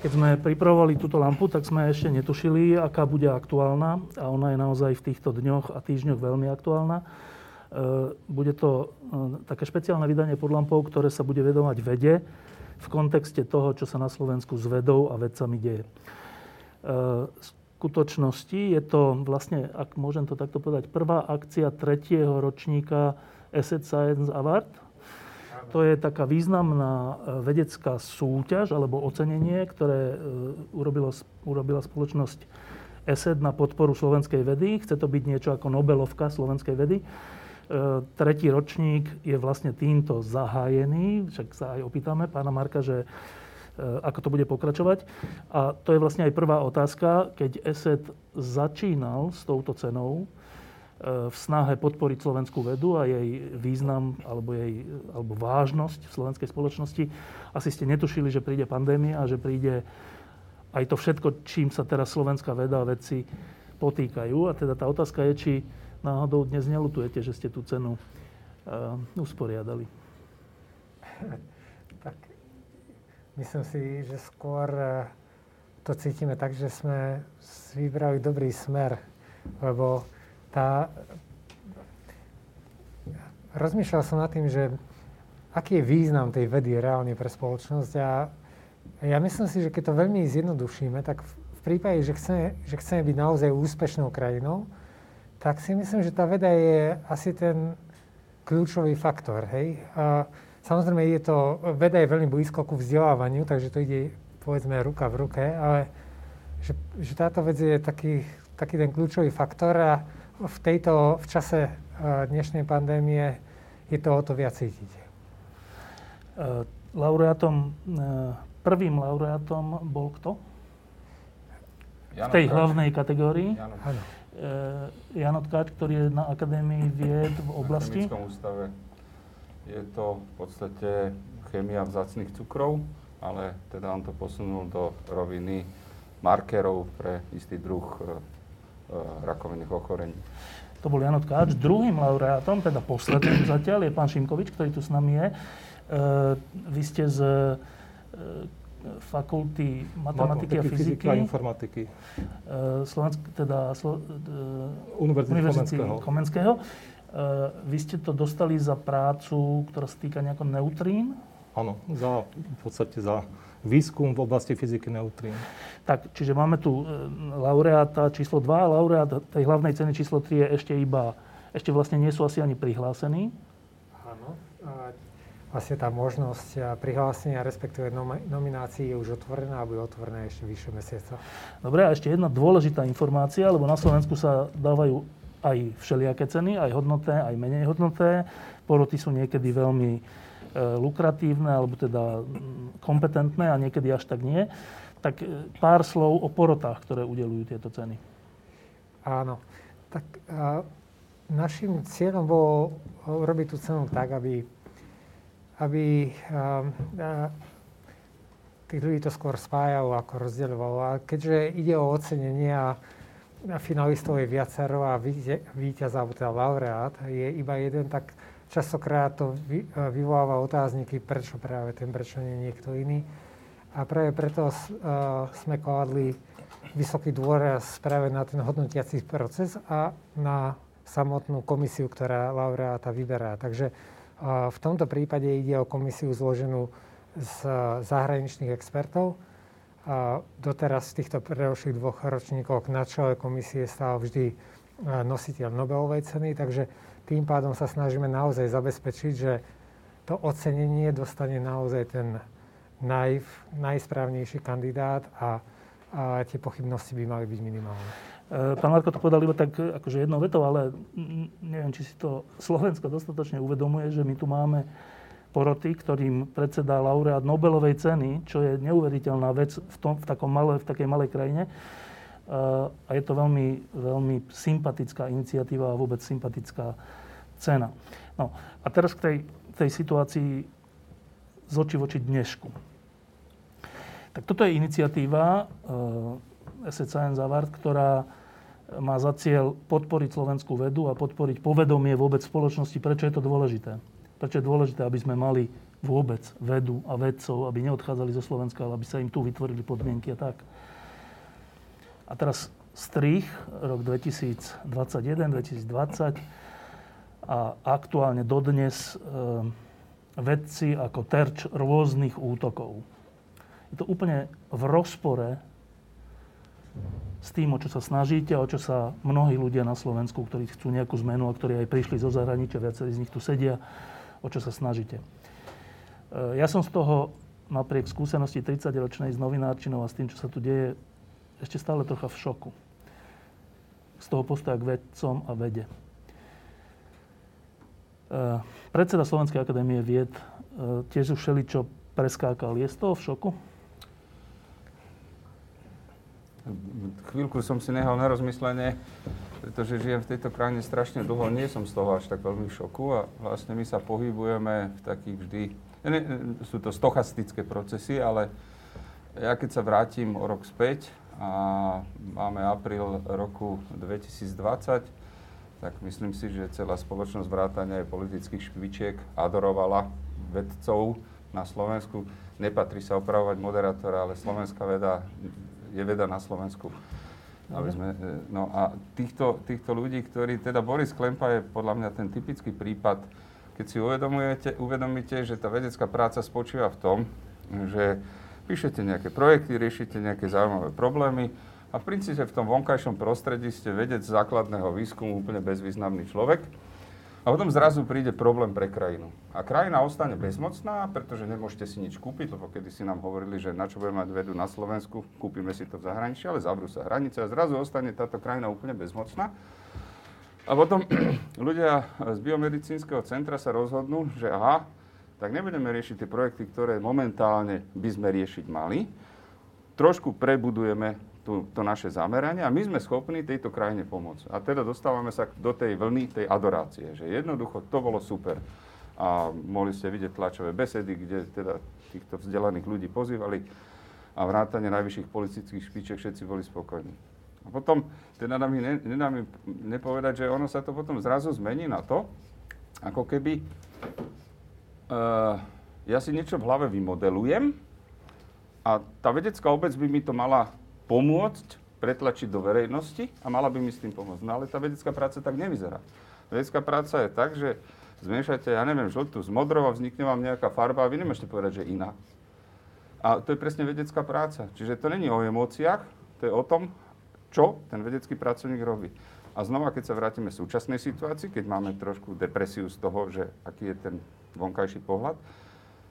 Keď sme pripravovali túto lampu, tak sme ešte netušili, aká bude aktuálna. A ona je naozaj v týchto dňoch a týždňoch veľmi aktuálna. E, bude to e, také špeciálne vydanie pod lampou, ktoré sa bude vedovať vede v kontexte toho, čo sa na Slovensku s vedou a vedcami deje. E, v skutočnosti je to vlastne, ak môžem to takto povedať, prvá akcia tretieho ročníka Asset Science Award, to je taká významná e, vedecká súťaž alebo ocenenie, ktoré e, urobilo, urobila spoločnosť ESET na podporu slovenskej vedy. Chce to byť niečo ako Nobelovka slovenskej vedy. E, tretí ročník je vlastne týmto zahájený. Však sa aj opýtame pána Marka, že ako to bude pokračovať. A to je vlastne aj prvá otázka. Keď ESET začínal s touto cenou, v snahe podporiť slovenskú vedu a jej význam alebo, jej, alebo vážnosť v slovenskej spoločnosti. Asi ste netušili, že príde pandémia a že príde aj to všetko, čím sa teraz slovenská veda a vedci potýkajú. A teda tá otázka je, či náhodou dnes nelutujete, že ste tú cenu uh, usporiadali. Tak myslím si, že skôr uh, to cítime tak, že sme vybrali dobrý smer, lebo tá... Rozmýšľal som nad tým, že aký je význam tej vedy reálne pre spoločnosť a ja myslím si, že keď to veľmi zjednodušíme, tak v prípade, že chceme, že chceme byť naozaj úspešnou krajinou, tak si myslím, že tá veda je asi ten kľúčový faktor. Hej? A samozrejme, je to, veda je veľmi blízko ku vzdelávaniu, takže to ide povedzme ruka v ruke, ale že, že táto vec je taký, taký ten kľúčový faktor a v, tejto, v čase e, dnešnej pandémie je to o to viac cítiť. E, laureátom, e, prvým laureátom bol kto? v tej hlavnej kategórii. Jano. Jan Tkáč, ktorý je na Akadémii vied v oblasti. Na ústave. Je to v podstate chémia vzácných cukrov, ale teda on to posunul do roviny markerov pre istý druh rakovinných ochorení. To bol Janot Káč. Druhým laureátom, teda posledným zatiaľ, je pán Šimkovič, ktorý tu s nami je. Eh, vy ste z eh, fakulty matematiky, a fyziky. a informatiky. Slovensk, teda Slo, Univerzity, Univerzity Komenského. Komenského. Vy ste to dostali za prácu, ktorá sa týka nejako neutrín? Áno, za, v podstate za výskum v oblasti fyziky neutrín. Tak, čiže máme tu e, laureáta číslo 2, laureát tej hlavnej ceny číslo 3 je ešte iba, ešte vlastne nie sú asi ani prihlásení. Áno. Vlastne tá možnosť prihlásenia, respektíve nominácií je už otvorená a bude otvorená ešte vyššie mesiaca. Dobre, a ešte jedna dôležitá informácia, lebo na Slovensku sa dávajú aj všelijaké ceny, aj hodnoté, aj menej hodnoté. Poroty sú niekedy veľmi lukratívne alebo teda kompetentné a niekedy až tak nie. Tak e, pár slov o porotách, ktoré udelujú tieto ceny. Áno. Tak a, našim cieľom bolo urobiť tú cenu tak, aby, aby a, a, tých ľudí to skôr spájalo ako rozdeľovalo. A keďže ide o ocenenie a finalistov je viacero a víťaz, alebo teda laureát je iba jeden, tak Častokrát to e, vyvoláva otázniky, prečo práve ten, prečo nie niekto iný. A práve preto uh, sme kladli vysoký dôraz práve na ten hodnotiací proces a na samotnú komisiu, ktorá laureáta vyberá. Takže uh, v tomto prípade ide o komisiu zloženú z zahraničných expertov. A doteraz v týchto predošlých dvoch ročníkoch na čele komisie stál vždy nositeľ Nobelovej ceny, takže tým pádom sa snažíme naozaj zabezpečiť, že to ocenenie dostane naozaj ten naj, najsprávnejší kandidát a, a tie pochybnosti by mali byť minimálne. E, pán Marko to povedal iba tak akože jednou vetou, ale neviem, či si to Slovensko dostatočne uvedomuje, že my tu máme poroty, ktorým predsedá laureát Nobelovej ceny, čo je neuveriteľná vec v, tom, v, takom malé, v takej malej krajine. A je to veľmi, veľmi sympatická iniciatíva a vôbec sympatická cena. No a teraz k tej, tej situácii z oči voči dnešku. Tak toto je iniciatíva uh, SCN Zavart, ktorá má za cieľ podporiť slovenskú vedu a podporiť povedomie vôbec spoločnosti. Prečo je to dôležité? Prečo je dôležité, aby sme mali vôbec vedu a vedcov, aby neodchádzali zo Slovenska, ale aby sa im tu vytvorili podmienky a tak. A teraz strich, rok 2021, 2020 a aktuálne dodnes e, vedci ako terč rôznych útokov. Je to úplne v rozpore s tým, o čo sa snažíte a o čo sa mnohí ľudia na Slovensku, ktorí chcú nejakú zmenu a ktorí aj prišli zo zahraničia, viacerí z nich tu sedia, o čo sa snažíte. E, ja som z toho napriek skúsenosti 30-ročnej s novinárčinou a s tým, čo sa tu deje, ešte stále trocha v šoku. Z toho postoja k vedcom a vede. Eh, predseda Slovenskej akadémie vied eh, tiež už všeličo preskákal. Je z toho v šoku? Chvíľku som si nehal na rozmyslenie, pretože žijem v tejto krajine strašne dlho. Nie som z toho až tak veľmi v šoku a vlastne my sa pohybujeme v takých vždy... Sú to stochastické procesy, ale ja keď sa vrátim o rok späť a máme apríl roku 2020, tak myslím si, že celá spoločnosť vrátania aj politických špičiek adorovala vedcov na Slovensku. Nepatrí sa opravovať moderátora, ale slovenská veda je veda na Slovensku. Aby sme, e, no a týchto, týchto ľudí, ktorí, teda Boris Klempa je podľa mňa ten typický prípad, keď si uvedomujete, uvedomíte, že tá vedecká práca spočíva v tom, že píšete nejaké projekty, riešite nejaké zaujímavé problémy, a v princípe v tom vonkajšom prostredí ste vedec základného výskumu úplne bezvýznamný človek. A potom zrazu príde problém pre krajinu. A krajina ostane bezmocná, pretože nemôžete si nič kúpiť, lebo kedy si nám hovorili, že na čo budeme mať vedu na Slovensku, kúpime si to v zahraničí, ale zavrú sa hranice a zrazu ostane táto krajina úplne bezmocná. A potom ľudia z biomedicínskeho centra sa rozhodnú, že aha, tak nebudeme riešiť tie projekty, ktoré momentálne by sme riešiť mali. Trošku prebudujeme tú, to naše zameranie a my sme schopní tejto krajine pomôcť. A teda dostávame sa do tej vlny, tej adorácie, že jednoducho to bolo super. A mohli ste vidieť tlačové besedy, kde teda týchto vzdelaných ľudí pozývali a vrátane najvyšších politických špiček všetci boli spokojní. A potom, teda nám ne, nepovedať, že ono sa to potom zrazu zmení na to, ako keby uh, ja si niečo v hlave vymodelujem a tá vedecká obec by mi to mala pomôcť, pretlačiť do verejnosti a mala by mi s tým pomôcť. No ale tá vedecká práca tak nevyzerá. Vedecká práca je tak, že zmiešate, ja neviem, žltú s modrou a vznikne vám nejaká farba a vy nemôžete povedať, že iná. A to je presne vedecká práca. Čiže to není o emóciách, to je o tom, čo ten vedecký pracovník robí. A znova, keď sa vrátime v súčasnej situácii, keď máme trošku depresiu z toho, že aký je ten vonkajší pohľad,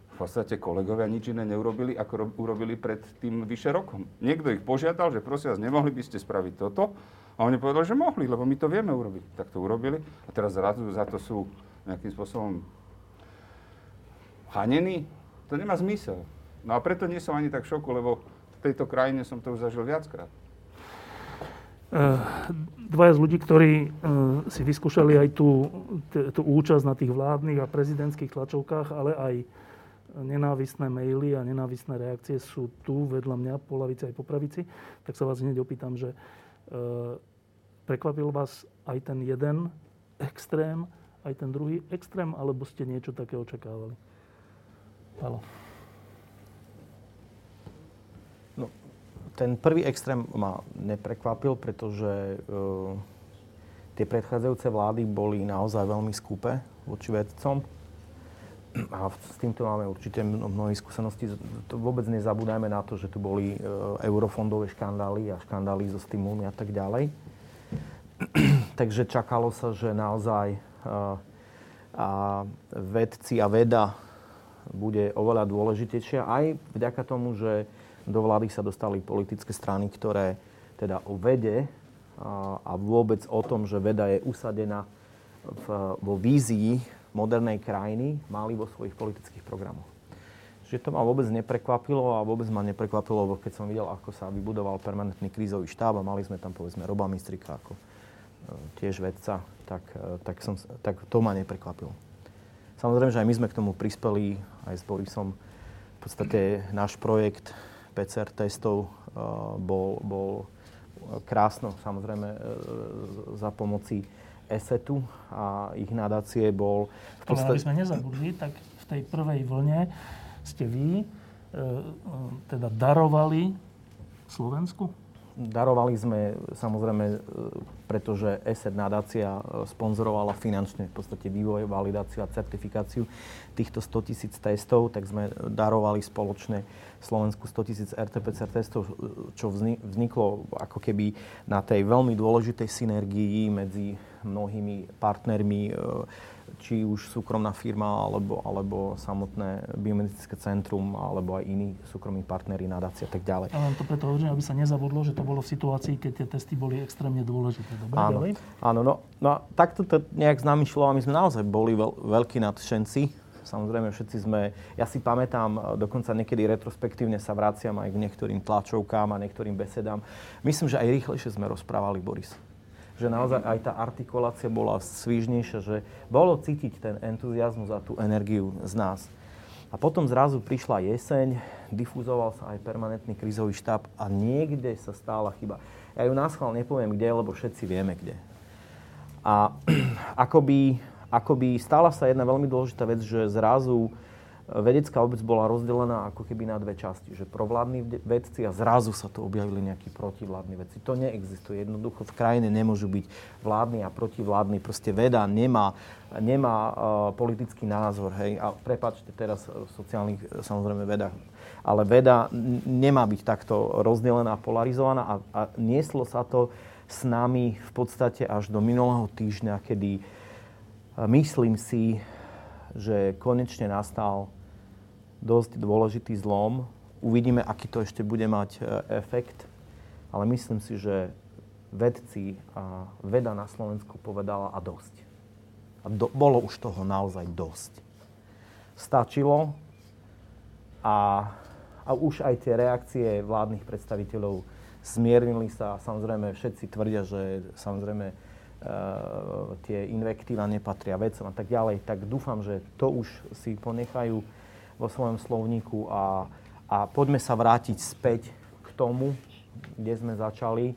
v podstate kolegovia nič iné neurobili, ako ro- urobili pred tým vyše rokom. Niekto ich požiadal, že prosím vás, nemohli by ste spraviť toto? A oni povedali, že mohli, lebo my to vieme urobiť. Tak to urobili a teraz zrazu za to sú nejakým spôsobom hanení. To nemá zmysel. No a preto nie som ani tak v šoku, lebo v tejto krajine som to už zažil viackrát. Uh, dvaja z ľudí, ktorí uh, si vyskúšali aj tú, tú účasť na tých vládnych a prezidentských tlačovkách, ale aj nenávistné maily a nenávistné reakcie sú tu vedľa mňa, po lavici aj po pravici, tak sa vás hneď opýtam, že e, prekvapil vás aj ten jeden extrém, aj ten druhý extrém, alebo ste niečo také očakávali? Halo. No, ten prvý extrém ma neprekvapil, pretože e, tie predchádzajúce vlády boli naozaj veľmi skúpe voči vedcom a s týmto máme určite mnohé skúsenosti. Vôbec nezabúdajme na to, že tu boli e, eurofondové škandály a škandály so stimulmi a tak ďalej. Takže čakalo sa, že naozaj e, a vedci a veda bude oveľa dôležitejšia aj vďaka tomu, že do vlády sa dostali politické strany, ktoré teda o vede a, vôbec o tom, že veda je usadená v, vo vízii modernej krajiny mali vo svojich politických programoch. Čiže to ma vôbec neprekvapilo a vôbec ma neprekvapilo, keď som videl, ako sa vybudoval permanentný krízový štáb a mali sme tam povedzme Roba Mistrika ako e, tiež vedca, tak, e, tak, som, tak to ma neprekvapilo. Samozrejme, že aj my sme k tomu prispeli aj s Borisom. V podstate náš projekt PCR testov uh, bol, bol krásno, samozrejme, uh, za pomoci ESETu a ich nadácie bol... V podstate... Aby sme nezabudli, tak v tej prvej vlne ste vy e, e, teda darovali Slovensku? Darovali sme samozrejme, e, pretože ESET nadácia sponzorovala finančne v podstate vývoj, validáciu a certifikáciu týchto 100 tisíc testov, tak sme darovali spoločne Slovensku 100 tisíc RT-PCR testov, čo vzniklo ako keby na tej veľmi dôležitej synergii medzi mnohými partnermi či už súkromná firma, alebo, alebo samotné biomedické centrum, alebo aj iní súkromní partnery, nadácie a tak ďalej. Ale to preto hovorím, aby sa nezabudlo, že to bolo v situácii, keď tie testy boli extrémne dôležité. Dobre, áno, ďalej? áno no, no takto to nejak s nami šlo a my sme naozaj boli veľ, veľkí nadšenci. Samozrejme, všetci sme, ja si pamätám, dokonca niekedy retrospektívne sa vraciam aj k niektorým tlačovkám a niektorým besedám. Myslím, že aj rýchlejšie sme rozprávali, Boris že naozaj aj tá artikulácia bola svížnejšia, že bolo cítiť ten entuziasmus a tú energiu z nás. A potom zrazu prišla jeseň, difúzoval sa aj permanentný krizový štáb a niekde sa stála chyba. Ja ju náschval nepoviem kde, lebo všetci vieme kde. A akoby, akoby stala sa jedna veľmi dôležitá vec, že zrazu vedecká obec bola rozdelená ako keby na dve časti. Že provládni vedci a zrazu sa tu objavili nejakí protivládni vedci. To neexistuje. Jednoducho v krajine nemôžu byť vládni a protivládni. Proste veda nemá, nemá uh, politický názor. Hej. A prepáčte teraz v sociálnych samozrejme vedách. Ale veda nemá byť takto rozdelená a polarizovaná a, a nieslo sa to s nami v podstate až do minulého týždňa, kedy myslím si, že konečne nastal dosť dôležitý zlom. Uvidíme, aký to ešte bude mať e, efekt, ale myslím si, že vedci a veda na Slovensku povedala a dosť. A do, bolo už toho naozaj dosť. Stačilo a, a už aj tie reakcie vládnych predstaviteľov zmiernili sa. Samozrejme, všetci tvrdia, že samozrejme e, tie invektíva nepatria vecom a tak ďalej. Tak dúfam, že to už si ponechajú vo svojom slovníku a, a poďme sa vrátiť späť k tomu, kde sme začali.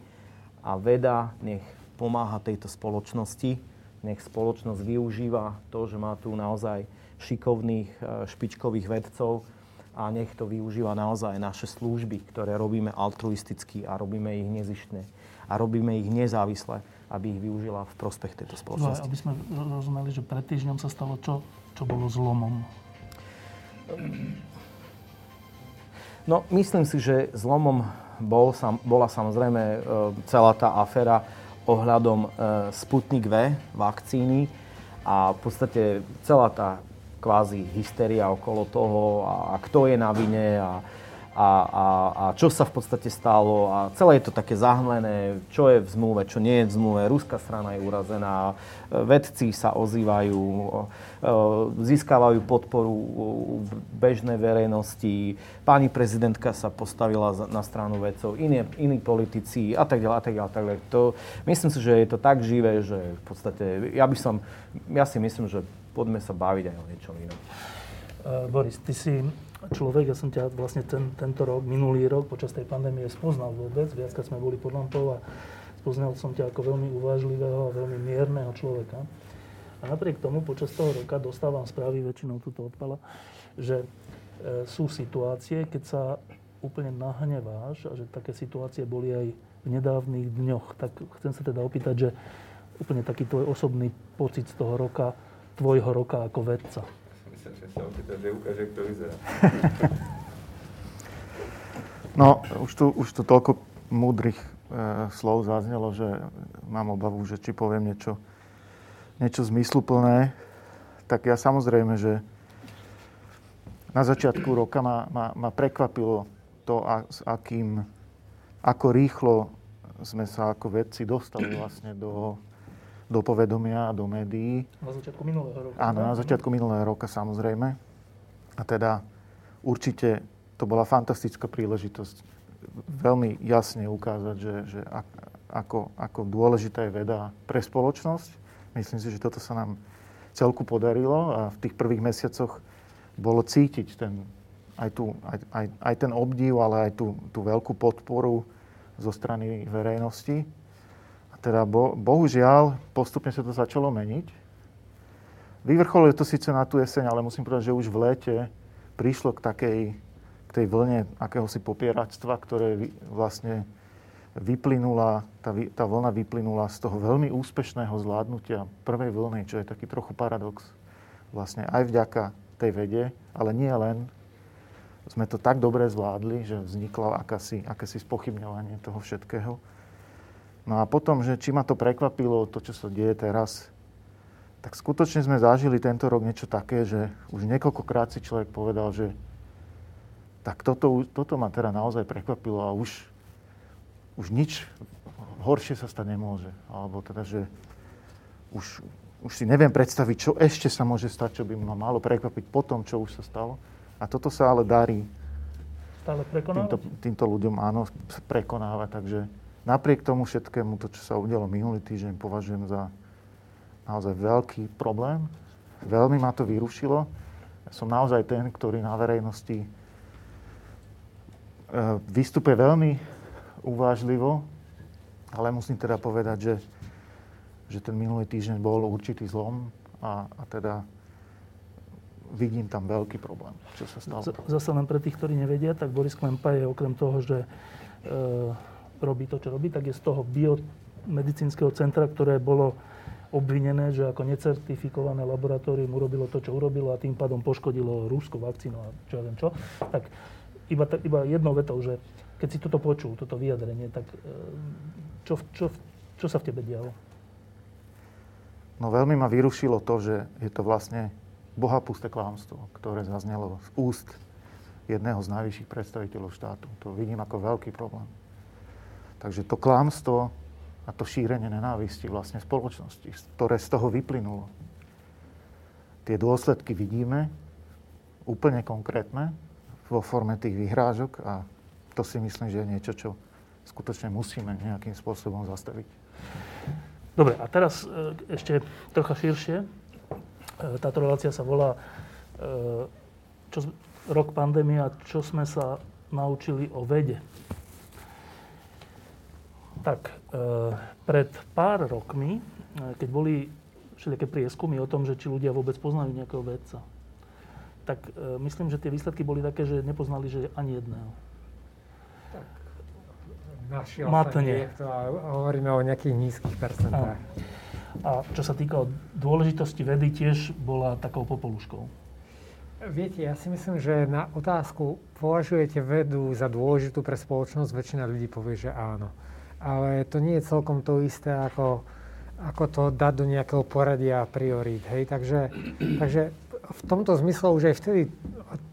A veda nech pomáha tejto spoločnosti, nech spoločnosť využíva to, že má tu naozaj šikovných, e, špičkových vedcov a nech to využíva naozaj naše služby, ktoré robíme altruisticky a robíme ich nezištne a robíme ich nezávisle, aby ich využila v prospech tejto spoločnosti. No, aby sme rozumeli, že pred týždňom sa stalo čo, čo bolo zlomom No, myslím si, že zlomom bol, bola samozrejme e, celá tá aféra ohľadom e, Sputnik V vakcíny a v podstate celá tá kvázi hysteria okolo toho a, a kto je na vine a, a, a, a čo sa v podstate stalo a celé je to také zahmlené, čo je v zmluve, čo nie je v zmluve. Ruská strana je urazená, vedci sa ozývajú, získavajú podporu bežnej verejnosti, pani prezidentka sa postavila na stranu vedcov, iní, iní politici a tak ďalej, a tak ďalej. Tak ďalej. To, myslím si, že je to tak živé, že v podstate ja by som, ja si myslím, že poďme sa baviť aj o niečom inom. Uh, Boris, ty si človek, ja som ťa vlastne ten, tento rok, minulý rok, počas tej pandémie spoznal vôbec, viackrát sme boli pod lampou a spoznal som ťa ako veľmi uvážlivého a veľmi mierneho človeka. A napriek tomu počas toho roka dostávam správy, väčšinou túto odpala, že e, sú situácie, keď sa úplne nahneváš a že také situácie boli aj v nedávnych dňoch. Tak chcem sa teda opýtať, že úplne taký tvoj osobný pocit z toho roka, tvojho roka ako vedca že ukáže, kto vyzerá. No, už tu, už tu toľko múdrych e, slov zaznelo, že mám obavu, že či poviem niečo, niečo zmysluplné. Tak ja samozrejme, že na začiatku roka ma, ma, ma prekvapilo to, a, s akým, ako rýchlo sme sa ako vedci dostali vlastne do, do povedomia a do médií. Na začiatku minulého roka. Áno, na začiatku minulého roka samozrejme. A teda určite to bola fantastická príležitosť veľmi jasne ukázať, že, že ako, ako dôležitá je veda pre spoločnosť. Myslím si, že toto sa nám celku podarilo a v tých prvých mesiacoch bolo cítiť ten, aj, tu, aj, aj, aj ten obdiv, ale aj tú, tú veľkú podporu zo strany verejnosti. Teda bo, bohužiaľ postupne sa to začalo meniť. Vyvrcholilo to síce na tú jeseň, ale musím povedať, že už v lete prišlo k takej k tej vlne akéhosi popieračstva, ktoré vlastne vyplynula, tá, tá vlna vyplynula z toho veľmi úspešného zvládnutia prvej vlny, čo je taký trochu paradox. Vlastne aj vďaka tej vede, ale nie len. Sme to tak dobre zvládli, že vzniklo akési spochybňovanie toho všetkého. No a potom, že či ma to prekvapilo, to, čo sa deje teraz, tak skutočne sme zažili tento rok niečo také, že už niekoľkokrát si človek povedal, že tak toto, toto ma teda naozaj prekvapilo a už už nič horšie sa stať nemôže. Alebo teda, že už, už si neviem predstaviť, čo ešte sa môže stať, čo by ma malo prekvapiť po tom, čo už sa stalo. A toto sa ale darí Stále týmto, týmto ľuďom áno, prekonávať. Takže napriek tomu všetkému, to, čo sa udialo minulý týždeň, považujem za naozaj veľký problém. Veľmi ma to vyrušilo. Som naozaj ten, ktorý na verejnosti e, vystupuje veľmi uvážlivo, ale musím teda povedať, že, že ten minulý týždeň bol určitý zlom a, a teda vidím tam veľký problém, čo sa stalo. Zase len pre tých, ktorí nevedia, tak Boris Klempa je okrem toho, že e, robí to, čo robí, tak je z toho biomedicínskeho centra, ktoré bolo obvinené, že ako necertifikované laboratórium urobilo to, čo urobilo a tým pádom poškodilo rúskú vakcínu a čo ja viem čo. Tak iba, iba jednou vetou, že keď si toto počul, toto vyjadrenie, tak e, čo, čo, čo sa v tebe dialo? No veľmi ma vyrušilo to, že je to vlastne bohapusté klámstvo, ktoré zaznelo z úst jedného z najvyšších predstaviteľov štátu. To vidím ako veľký problém. Takže to klámstvo a to šírenie nenávisti vlastne spoločnosti, ktoré z toho vyplynulo. Tie dôsledky vidíme úplne konkrétne vo forme tých vyhrážok a to si myslím, že je niečo, čo skutočne musíme nejakým spôsobom zastaviť. Dobre, a teraz e, ešte trocha širšie. E, táto relácia sa volá e, čo, Rok pandémia, čo sme sa naučili o vede. Tak, pred pár rokmi, keď boli všelijaké prieskumy o tom, že či ľudia vôbec poznajú nejakého vedca, tak myslím, že tie výsledky boli také, že nepoznali, že ani jedného našiel matne. Niekto a hovoríme o nejakých nízkych percentách. A čo sa týka dôležitosti vedy, tiež bola takou popoluškou. Viete, ja si myslím, že na otázku, považujete vedu za dôležitú pre spoločnosť, väčšina ľudí povie, že áno. Ale to nie je celkom to isté, ako, ako to dať do nejakého poradia a priorít. Hej? Takže, takže v tomto zmysle už aj vtedy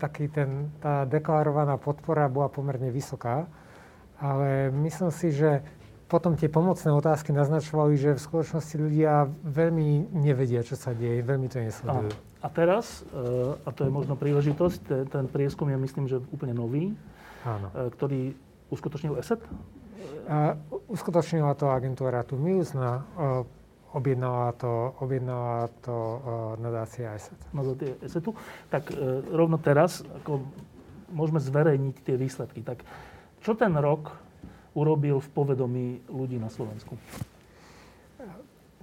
taký ten, tá deklarovaná podpora bola pomerne vysoká. Ale myslím si, že potom tie pomocné otázky naznačovali, že v skutočnosti ľudia veľmi nevedia, čo sa deje, veľmi to nesledujú. A, a teraz, e, a to je možno príležitosť, ten, prieskum je myslím, že úplne nový, Áno. E, ktorý uskutočnil ESET? Uskutočnila to agentúra Tumius na objednala to, objednala to nadácia ESET. Nadácia ESETu. Tak rovno teraz, ako môžeme zverejniť tie výsledky. Tak čo ten rok urobil v povedomí ľudí na Slovensku?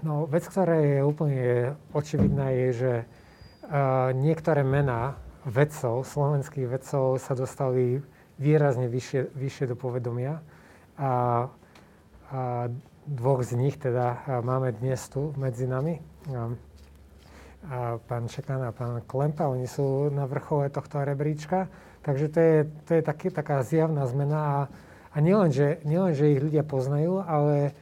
No, vec, ktorá je úplne očividná, je, že uh, niektoré mená vedcov, slovenských vedcov sa dostali výrazne vyššie, vyššie do povedomia. A, a dvoch z nich teda máme dnes tu medzi nami. A, a pán Čekan a pán Klempa, oni sú na vrchole tohto rebríčka. Takže to je, to je taký, taká zjavná zmena a, a nielen, že, nielen, že ich ľudia poznajú, ale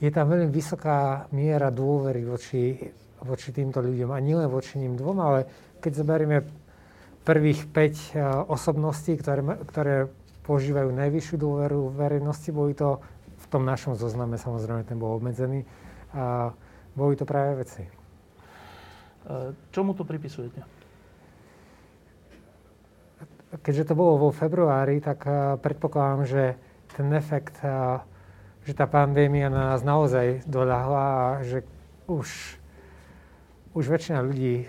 je tam veľmi vysoká miera dôvery voči, voči týmto ľuďom. A nielen voči ním dvom, ale keď zoberieme prvých 5 e, osobností, ktoré, ktoré požívajú najvyššiu dôveru verejnosti, boli to v tom našom zozname, samozrejme ten bol obmedzený, a boli to práve veci. Čomu to pripisujete? Keďže to bolo vo februári, tak predpokladám, že ten efekt, že tá pandémia na nás naozaj doľahla a že už, už väčšina ľudí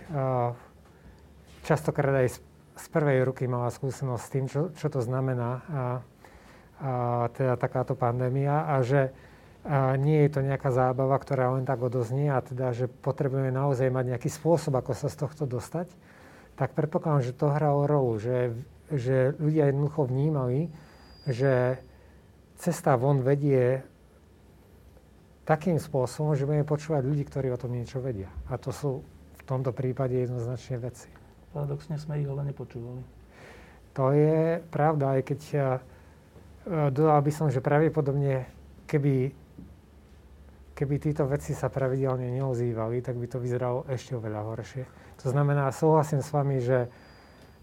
častokrát aj z prvej ruky mala skúsenosť s tým, čo, čo to znamená a, a teda takáto pandémia a že a nie je to nejaká zábava, ktorá len tak odoznie a teda, že potrebujeme naozaj mať nejaký spôsob, ako sa z tohto dostať, tak predpokladám, že to hralo rolu, že, že ľudia jednoducho vnímali, že cesta von vedie takým spôsobom, že budeme počúvať ľudí, ktorí o tom niečo vedia. A to sú v tomto prípade jednoznačne veci. Paradoxne sme ich ale nepočúvali. To je pravda, aj keď ja, e, dodal by som, že pravdepodobne, keby, keby títo veci sa pravidelne neozývali, tak by to vyzeralo ešte oveľa horšie. To znamená, súhlasím s vami, že,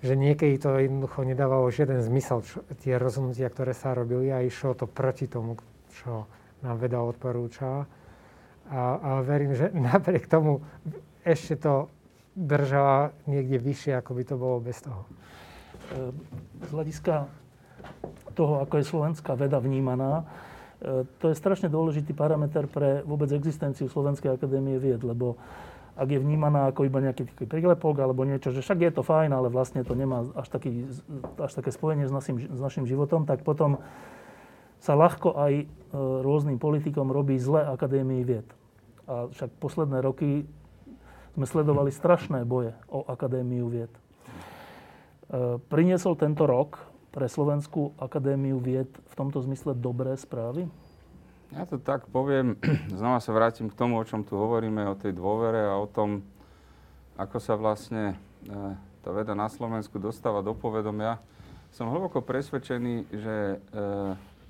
že niekedy to jednoducho nedávalo žiaden zmysel, čo, tie rozhodnutia, ktoré sa robili a išlo to proti tomu, čo nám veda odporúča. A, a verím, že napriek tomu ešte to držala niekde vyššie, ako by to bolo bez toho. Ehm, z hľadiska toho, ako je slovenská veda vnímaná, ehm, to je strašne dôležitý parameter pre vôbec existenciu Slovenskej akadémie vied, lebo ak je vnímaná ako iba nejaký taký prílepok alebo niečo, že však je to fajn, ale vlastne to nemá až, taký, až také spojenie s našim, s našim životom, tak potom sa ľahko aj ehm, rôznym politikom robí zle Akadémii vied. A však posledné roky sme sledovali strašné boje o Akadémiu vied. E, priniesol tento rok pre Slovenskú akadémiu vied v tomto zmysle dobré správy? Ja to tak poviem, znova sa vrátim k tomu, o čom tu hovoríme, o tej dôvere a o tom, ako sa vlastne e, tá veda na Slovensku dostáva do povedomia. Som hlboko presvedčený, že e,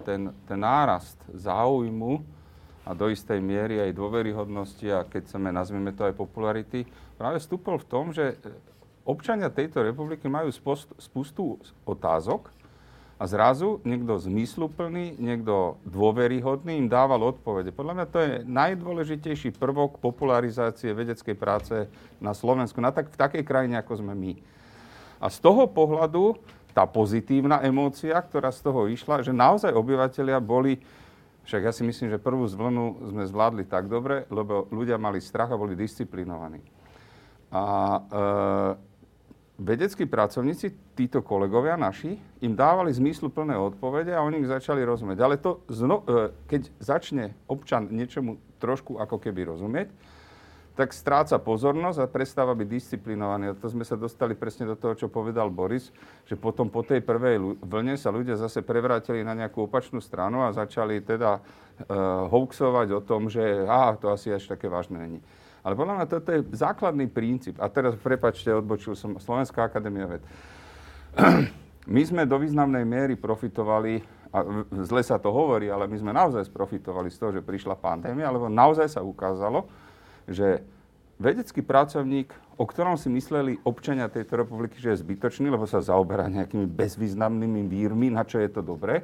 ten, ten nárast záujmu a do istej miery aj dôveryhodnosti a keď chceme, nazvime to aj popularity, práve vstúpol v tom, že občania tejto republiky majú spustu otázok a zrazu niekto zmysluplný, niekto dôveryhodný im dával odpovede. Podľa mňa to je najdôležitejší prvok popularizácie vedeckej práce na Slovensku, na tak, v takej krajine, ako sme my. A z toho pohľadu tá pozitívna emócia, ktorá z toho išla, že naozaj obyvateľia boli však ja si myslím, že prvú zvlnu sme zvládli tak dobre, lebo ľudia mali strach a boli disciplinovaní. A e, vedeckí pracovníci, títo kolegovia naši, im dávali zmysluplné odpovede a oni ich začali rozumieť. Ale to, zno, e, keď začne občan niečomu trošku ako keby rozumieť, tak stráca pozornosť a prestáva byť disciplinovaný. A to sme sa dostali presne do toho, čo povedal Boris, že potom po tej prvej vlne sa ľudia zase prevrátili na nejakú opačnú stranu a začali teda uh, hoaxovať o tom, že á, to asi až také vážne není. Ale podľa mňa toto je základný princíp. A teraz, prepačte, odbočil som Slovenská akadémia ved. My sme do významnej miery profitovali, a zle sa to hovorí, ale my sme naozaj profitovali z toho, že prišla pandémia, lebo naozaj sa ukázalo, že vedecký pracovník, o ktorom si mysleli občania tejto republiky, že je zbytočný, lebo sa zaoberá nejakými bezvýznamnými vírmi, na čo je to dobré,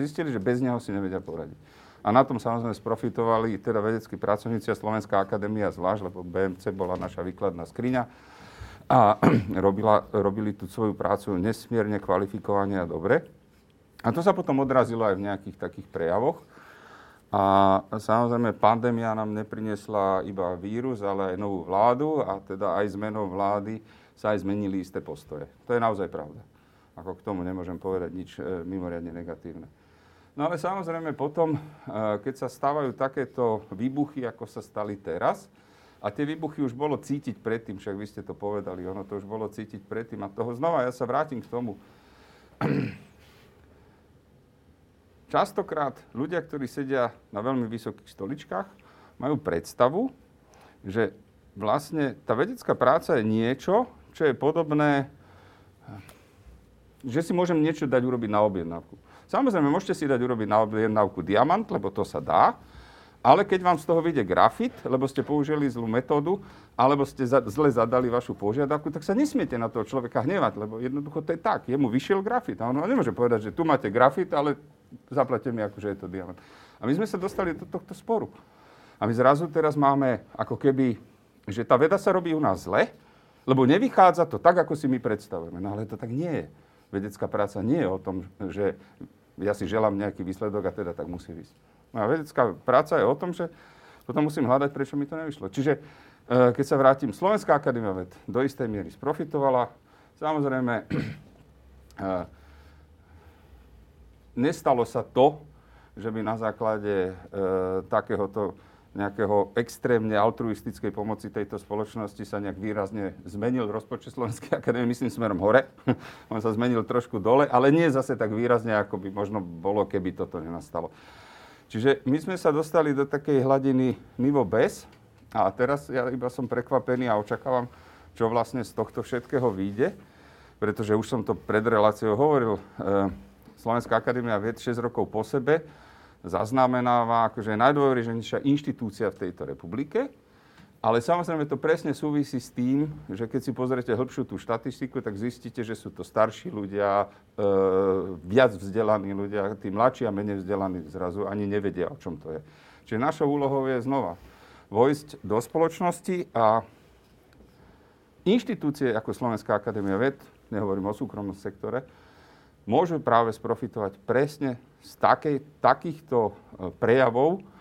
zistili, že bez neho si nevedia poradiť. A na tom samozrejme sprofitovali teda vedeckí pracovníci a Slovenská akadémia zvlášť, lebo BMC bola naša výkladná skriňa a robila, robili tú svoju prácu nesmierne kvalifikovane a dobre. A to sa potom odrazilo aj v nejakých takých prejavoch. A samozrejme, pandémia nám neprinesla iba vírus, ale aj novú vládu a teda aj zmenou vlády sa aj zmenili isté postoje. To je naozaj pravda. Ako k tomu nemôžem povedať nič e, mimoriadne negatívne. No ale samozrejme potom, e, keď sa stávajú takéto výbuchy, ako sa stali teraz, a tie výbuchy už bolo cítiť predtým, však vy ste to povedali, ono to už bolo cítiť predtým. A toho znova ja sa vrátim k tomu. Častokrát ľudia, ktorí sedia na veľmi vysokých stoličkách, majú predstavu, že vlastne tá vedecká práca je niečo, čo je podobné, že si môžem niečo dať urobiť na objednávku. Samozrejme, môžete si dať urobiť na objednávku diamant, lebo to sa dá, ale keď vám z toho vyjde grafit, lebo ste použili zlú metódu, alebo ste za, zle zadali vašu požiadavku, tak sa nesmiete na toho človeka hnevať, lebo jednoducho to je tak. Jemu vyšiel grafit a on nemôže povedať, že tu máte grafit, ale zaplate mi, akože je to diamant. A my sme sa dostali do tohto sporu. A my zrazu teraz máme ako keby, že tá veda sa robí u nás zle, lebo nevychádza to tak, ako si my predstavujeme. No ale to tak nie je. Vedecká práca nie je o tom, že ja si želám nejaký výsledok a teda tak musí ísť. No a vedecká práca je o tom, že potom musím hľadať, prečo mi to nevyšlo. Čiže e, keď sa vrátim, Slovenská akadémia ved do istej miery sprofitovala. Samozrejme, e, nestalo sa to, že by na základe e, takéhoto nejakého extrémne altruistickej pomoci tejto spoločnosti sa nejak výrazne zmenil rozpočet Slovenskej akadémie, myslím smerom hore. On sa zmenil trošku dole, ale nie zase tak výrazne, ako by možno bolo, keby toto nenastalo. Čiže my sme sa dostali do takej hladiny nivo bez a teraz ja iba som prekvapený a očakávam, čo vlastne z tohto všetkého vyjde, pretože už som to pred reláciou hovoril, e, Slovenská akadémia vied 6 rokov po sebe zaznamenáva akože najdôležitejšia inštitúcia v tejto republike. Ale samozrejme to presne súvisí s tým, že keď si pozriete hĺbšiu tú štatistiku, tak zistíte, že sú to starší ľudia, e, viac vzdelaní ľudia, tí mladší a menej vzdelaní zrazu ani nevedia, o čom to je. Čiže našou úlohou je znova vojsť do spoločnosti a inštitúcie ako Slovenská akadémia ved, nehovorím o súkromnom sektore, môžu práve sprofitovať presne z takej, takýchto e, prejavov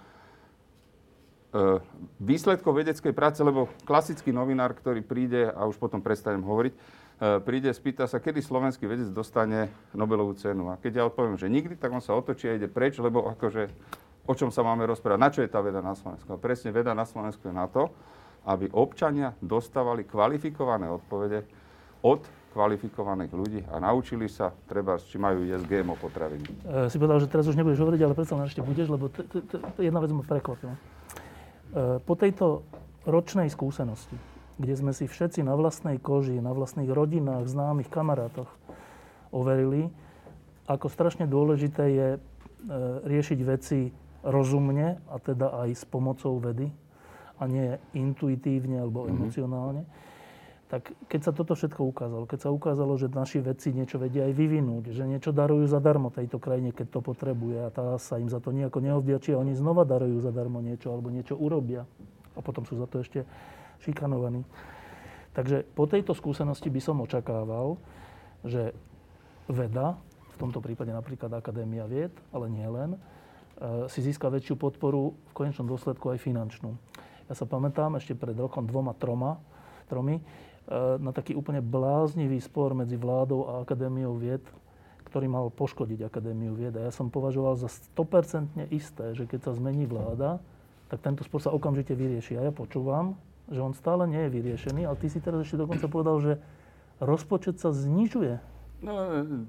výsledkov vedeckej práce, lebo klasický novinár, ktorý príde, a už potom prestanem hovoriť, e, príde, spýta sa, kedy slovenský vedec dostane Nobelovú cenu. A keď ja odpoviem, že nikdy, tak on sa otočí a ide preč, lebo akože o čom sa máme rozprávať, na čo je tá veda na Slovensku. A presne veda na Slovensku je na to, aby občania dostávali kvalifikované odpovede od kvalifikovaných ľudí a naučili sa, treba, či majú jesť GMO potraviny. E, si povedal, že teraz už nebudeš hovoriť, ale predsa ešte budeš, lebo jedna vec ma prekvapila. E, po tejto ročnej skúsenosti, kde sme si všetci na vlastnej koži, na vlastných rodinách, známych, kamarátoch overili, ako strašne dôležité je e, riešiť veci rozumne, a teda aj s pomocou vedy, a nie intuitívne alebo mm-hmm. emocionálne tak keď sa toto všetko ukázalo, keď sa ukázalo, že naši vedci niečo vedia aj vyvinúť, že niečo darujú zadarmo tejto krajine, keď to potrebuje a tá sa im za to nejako neovďačí a oni znova darujú zadarmo niečo alebo niečo urobia a potom sú za to ešte šikanovaní. Takže po tejto skúsenosti by som očakával, že veda, v tomto prípade napríklad Akadémia vied, ale nie len, e, si získa väčšiu podporu v konečnom dôsledku aj finančnú. Ja sa pamätám ešte pred rokom dvoma, troma, tromi, na taký úplne bláznivý spor medzi vládou a Akadémiou vied, ktorý mal poškodiť Akadémiu vied. A ja som považoval za 100% isté, že keď sa zmení vláda, tak tento spor sa okamžite vyrieši. A ja počúvam, že on stále nie je vyriešený, ale ty si teraz ešte dokonca povedal, že rozpočet sa znižuje. No,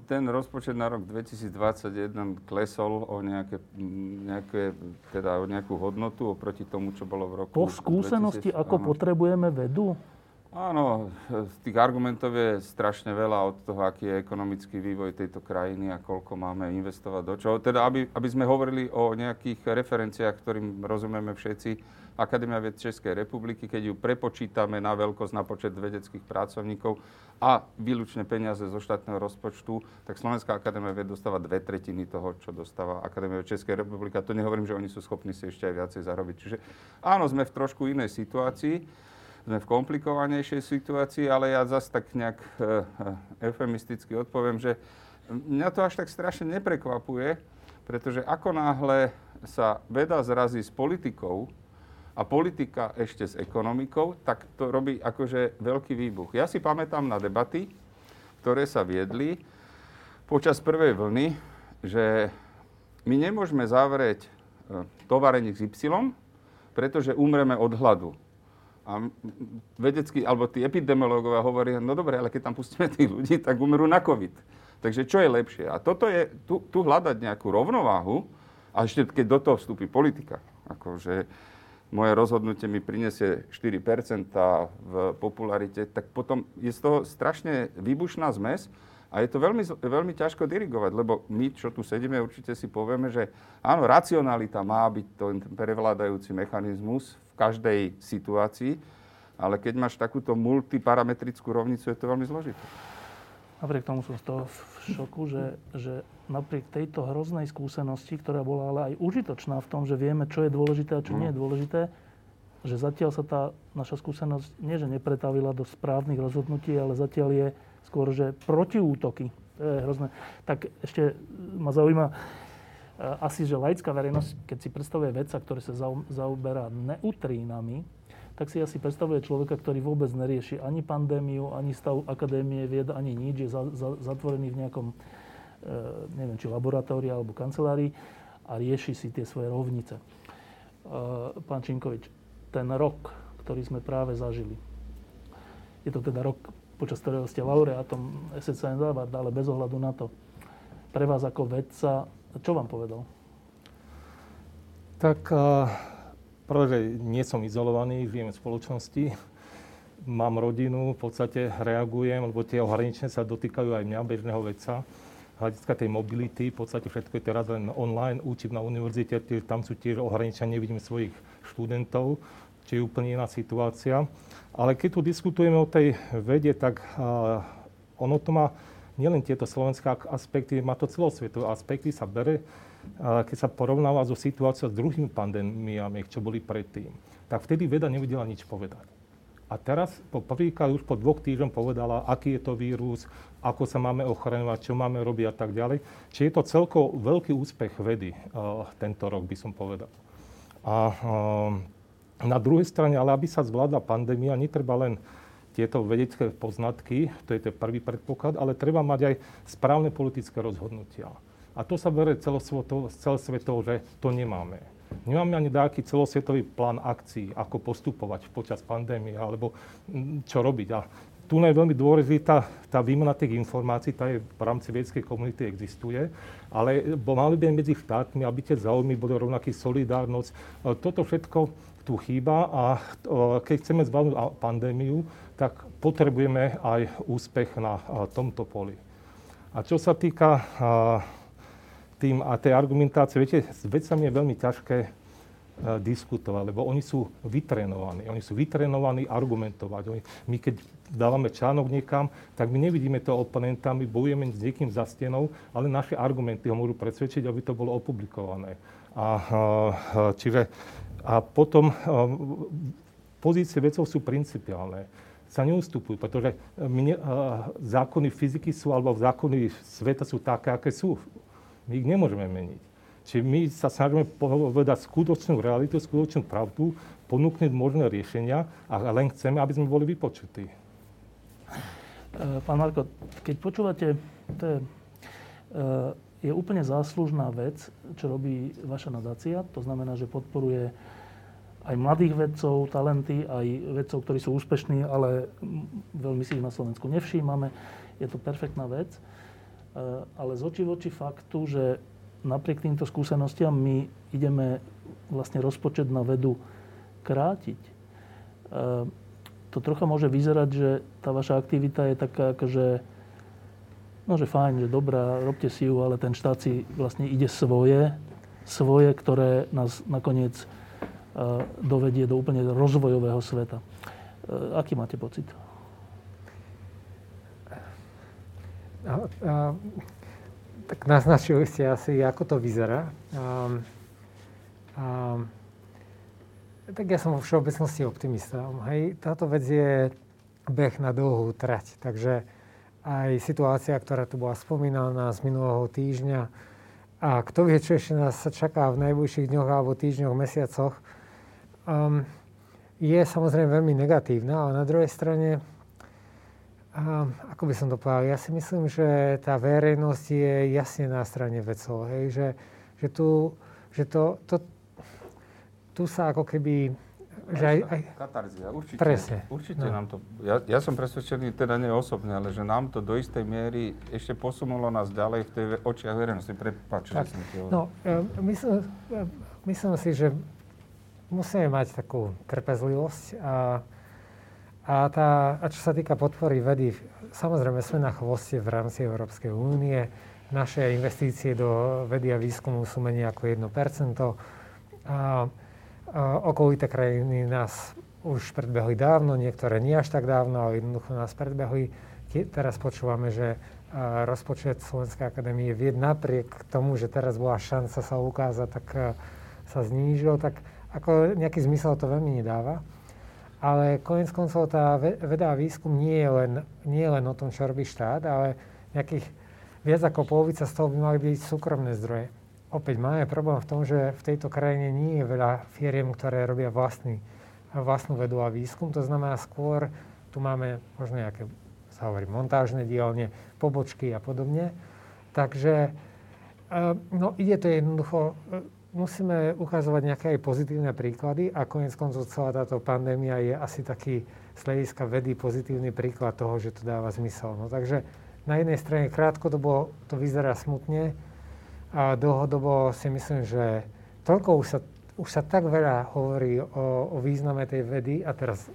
ten rozpočet na rok 2021 klesol o nejaké, nejaké, teda o nejakú hodnotu oproti tomu, čo bolo v roku Po skúsenosti, 2000, ako áno. potrebujeme vedu? Áno, tých argumentov je strašne veľa od toho, aký je ekonomický vývoj tejto krajiny a koľko máme investovať do čoho. Teda, aby, aby sme hovorili o nejakých referenciách, ktorým rozumieme všetci, Akadémia vied Českej republiky, keď ju prepočítame na veľkosť, na počet vedeckých pracovníkov a výlučne peniaze zo štátneho rozpočtu, tak Slovenská akadémia vied dostáva dve tretiny toho, čo dostáva Akadémia vied Českej republiky. A to nehovorím, že oni sú schopní si ešte aj viacej zarobiť. Čiže áno, sme v trošku inej situácii sme v komplikovanejšej situácii, ale ja zase tak nejak e, e, eufemisticky odpoviem, že mňa to až tak strašne neprekvapuje, pretože ako náhle sa veda zrazí s politikou a politika ešte s ekonomikou, tak to robí akože veľký výbuch. Ja si pamätám na debaty, ktoré sa viedli počas prvej vlny, že my nemôžeme zavrieť e, tovareník z Y, pretože umreme od hladu. A vedecky, alebo tí epidemiológovia hovoria, no dobre, ale keď tam pustíme tých ľudí, tak umerú na COVID. Takže čo je lepšie? A toto je, tu, tu hľadať nejakú rovnováhu, a ešte keď do toho vstúpi politika, akože moje rozhodnutie mi prinesie 4% v popularite, tak potom je z toho strašne výbušná zmes a je to veľmi, veľmi ťažko dirigovať, lebo my, čo tu sedíme, určite si povieme, že áno, racionalita má byť ten prevládajúci mechanizmus každej situácii, ale keď máš takúto multiparametrickú rovnicu, je to veľmi zložité. Napriek tomu som z toho v šoku, že, že napriek tejto hroznej skúsenosti, ktorá bola ale aj užitočná v tom, že vieme, čo je dôležité a čo nie je dôležité, že zatiaľ sa tá naša skúsenosť nie, že nepretavila do správnych rozhodnutí, ale zatiaľ je skôr, že protiútoky. To je hrozné. Tak ešte ma zaujíma, asi, že laická verejnosť, keď si predstavuje vedca, ktorý sa zaoberá neutrínami, tak si asi predstavuje človeka, ktorý vôbec nerieši ani pandémiu, ani stav akadémie vied, ani nič, je za, za, zatvorený v nejakom, e, neviem, či laboratórii alebo kancelárii a rieši si tie svoje rovnice. E, pán Činkovič, ten rok, ktorý sme práve zažili. Je to teda rok, počas ktorého ste laureátom SSN Zavard, ale bez ohľadu na to. Pre vás ako vedca, čo vám povedal? Tak, uh, prvé, nie som izolovaný, žijem v spoločnosti, mám rodinu, v podstate reagujem, lebo tie ohraničenia sa dotýkajú aj mňa, bežného vedca hľadiska tej mobility, v podstate všetko je teraz len online, učím na univerzite, tam sú tiež ohraničenia, nevidím svojich študentov, či je úplne iná situácia. Ale keď tu diskutujeme o tej vede, tak ono to má nielen tieto slovenské aspekty, má to celosvetové aspekty, sa bere, keď sa porovnáva so situáciou s druhými pandémiami, čo boli predtým. Tak vtedy veda nevedela nič povedať. A teraz po prvýkrát už po dvoch týždňoch povedala, aký je to vírus, ako sa máme ochraňovať, čo máme robiť a tak ďalej. Čiže je to celko veľký úspech vedy uh, tento rok, by som povedal. A uh, na druhej strane, ale aby sa zvládla pandémia, netreba len tieto vedecké poznatky, to je ten prvý predpoklad, ale treba mať aj správne politické rozhodnutia. A to sa berie celosvetovo, že to nemáme. Nemáme ani nejaký celosvetový plán akcií, ako postupovať počas pandémie, alebo mm, čo robiť. A tu je veľmi dôležitá tá výmena tých informácií, tá je v rámci vedeckej komunity existuje, ale mali by medzi štátmi, aby tie záujmy boli rovnaký solidárnosť. Toto všetko tu chýba a keď chceme zvládnuť pandémiu, tak potrebujeme aj úspech na tomto poli. A čo sa týka tým a tej argumentácie, viete, s vedcami je veľmi ťažké diskutovať, lebo oni sú vytrenovaní. Oni sú vytrenovaní argumentovať. My keď dávame článok niekam, tak my nevidíme to oponenta, my bojujeme s niekým za stenou, ale naše argumenty ho môžu presvedčiť, aby to bolo opublikované. A, čiže a potom eh, pozície vedcov sú principiálne. Sa neustupujú, pretože mne, eh, zákony fyziky sú, alebo zákony sveta sú také, aké sú. My ich nemôžeme meniť. Čiže my sa snažíme povedať skutočnú realitu, skutočnú pravdu, ponúknuť možné riešenia a len chceme, aby sme boli vypočutí. Eh, pán Marko, keď počúvate, to je, je úplne záslužná vec, čo robí vaša nadácia. To znamená, že podporuje aj mladých vedcov, talenty, aj vedcov, ktorí sú úspešní, ale veľmi si ich na Slovensku nevšímame. Je to perfektná vec. E, ale z očí v oči faktu, že napriek týmto skúsenostiam my ideme vlastne rozpočet na vedu krátiť. E, to trocha môže vyzerať, že tá vaša aktivita je taká akože no, že fajn, že dobrá, robte si ju, ale ten štát si vlastne ide svoje, svoje, ktoré nás nakoniec dovedie do úplne rozvojového sveta. Uh, aký máte pocit? A, a, tak naznačili ste asi, ako to vyzerá. A, a, tak ja som vo všeobecnosti optimista. Hej, táto vec je beh na dlhú trať, takže aj situácia, ktorá tu bola spomínaná z minulého týždňa. A kto vie, čo ešte nás čaká v najbližších dňoch alebo týždňoch, mesiacoch, um, je samozrejme veľmi negatívna, ale na druhej strane, um, ako by som to povedal, ja si myslím, že tá verejnosť je jasne na strane vecov, hej, že, že, tu, že to, to, tu sa ako keby že aj, aj... Katarzia, určite. Presne. Určite no. nám to... Ja, ja som presvedčený, teda nie osobne, ale že nám to do istej miery ešte posunulo nás ďalej v tej očiach verejnosti. Prepáč, že som ti No, ja, myslím, myslím si, že musíme mať takú trpezlivosť a, a, tá, a čo sa týka podpory vedy, samozrejme sme na chvoste v rámci Európskej únie. Naše investície do vedy a výskumu sú menej ako 1%. A, okolité krajiny nás už predbehli dávno, niektoré nie až tak dávno, ale jednoducho nás predbehli. Teraz počúvame, že rozpočet Slovenskej akadémie vied napriek tomu, že teraz bola šanca sa ukázať, tak sa znížil, tak ako nejaký zmysel to veľmi nedáva. Ale konec koncov tá veda a výskum nie je, len, nie je len o tom, čo robí štát, ale nejakých viac ako polovica z toho by mali byť súkromné zdroje. Opäť máme problém v tom, že v tejto krajine nie je veľa firiem, ktoré robia vlastný, vlastnú vedu a výskum. To znamená skôr, tu máme možno nejaké, sa hovorí, montážne dielne, pobočky a podobne. Takže eh, no, ide to jednoducho, eh, musíme ukazovať nejaké aj pozitívne príklady a konec koncov celá táto pandémia je asi taký z hľadiska vedy pozitívny príklad toho, že to dáva zmysel. No, takže na jednej strane krátkodobo to vyzerá smutne, a dlhodobo si myslím, že toľko už sa, už sa tak veľa hovorí o, o význame tej vedy a teraz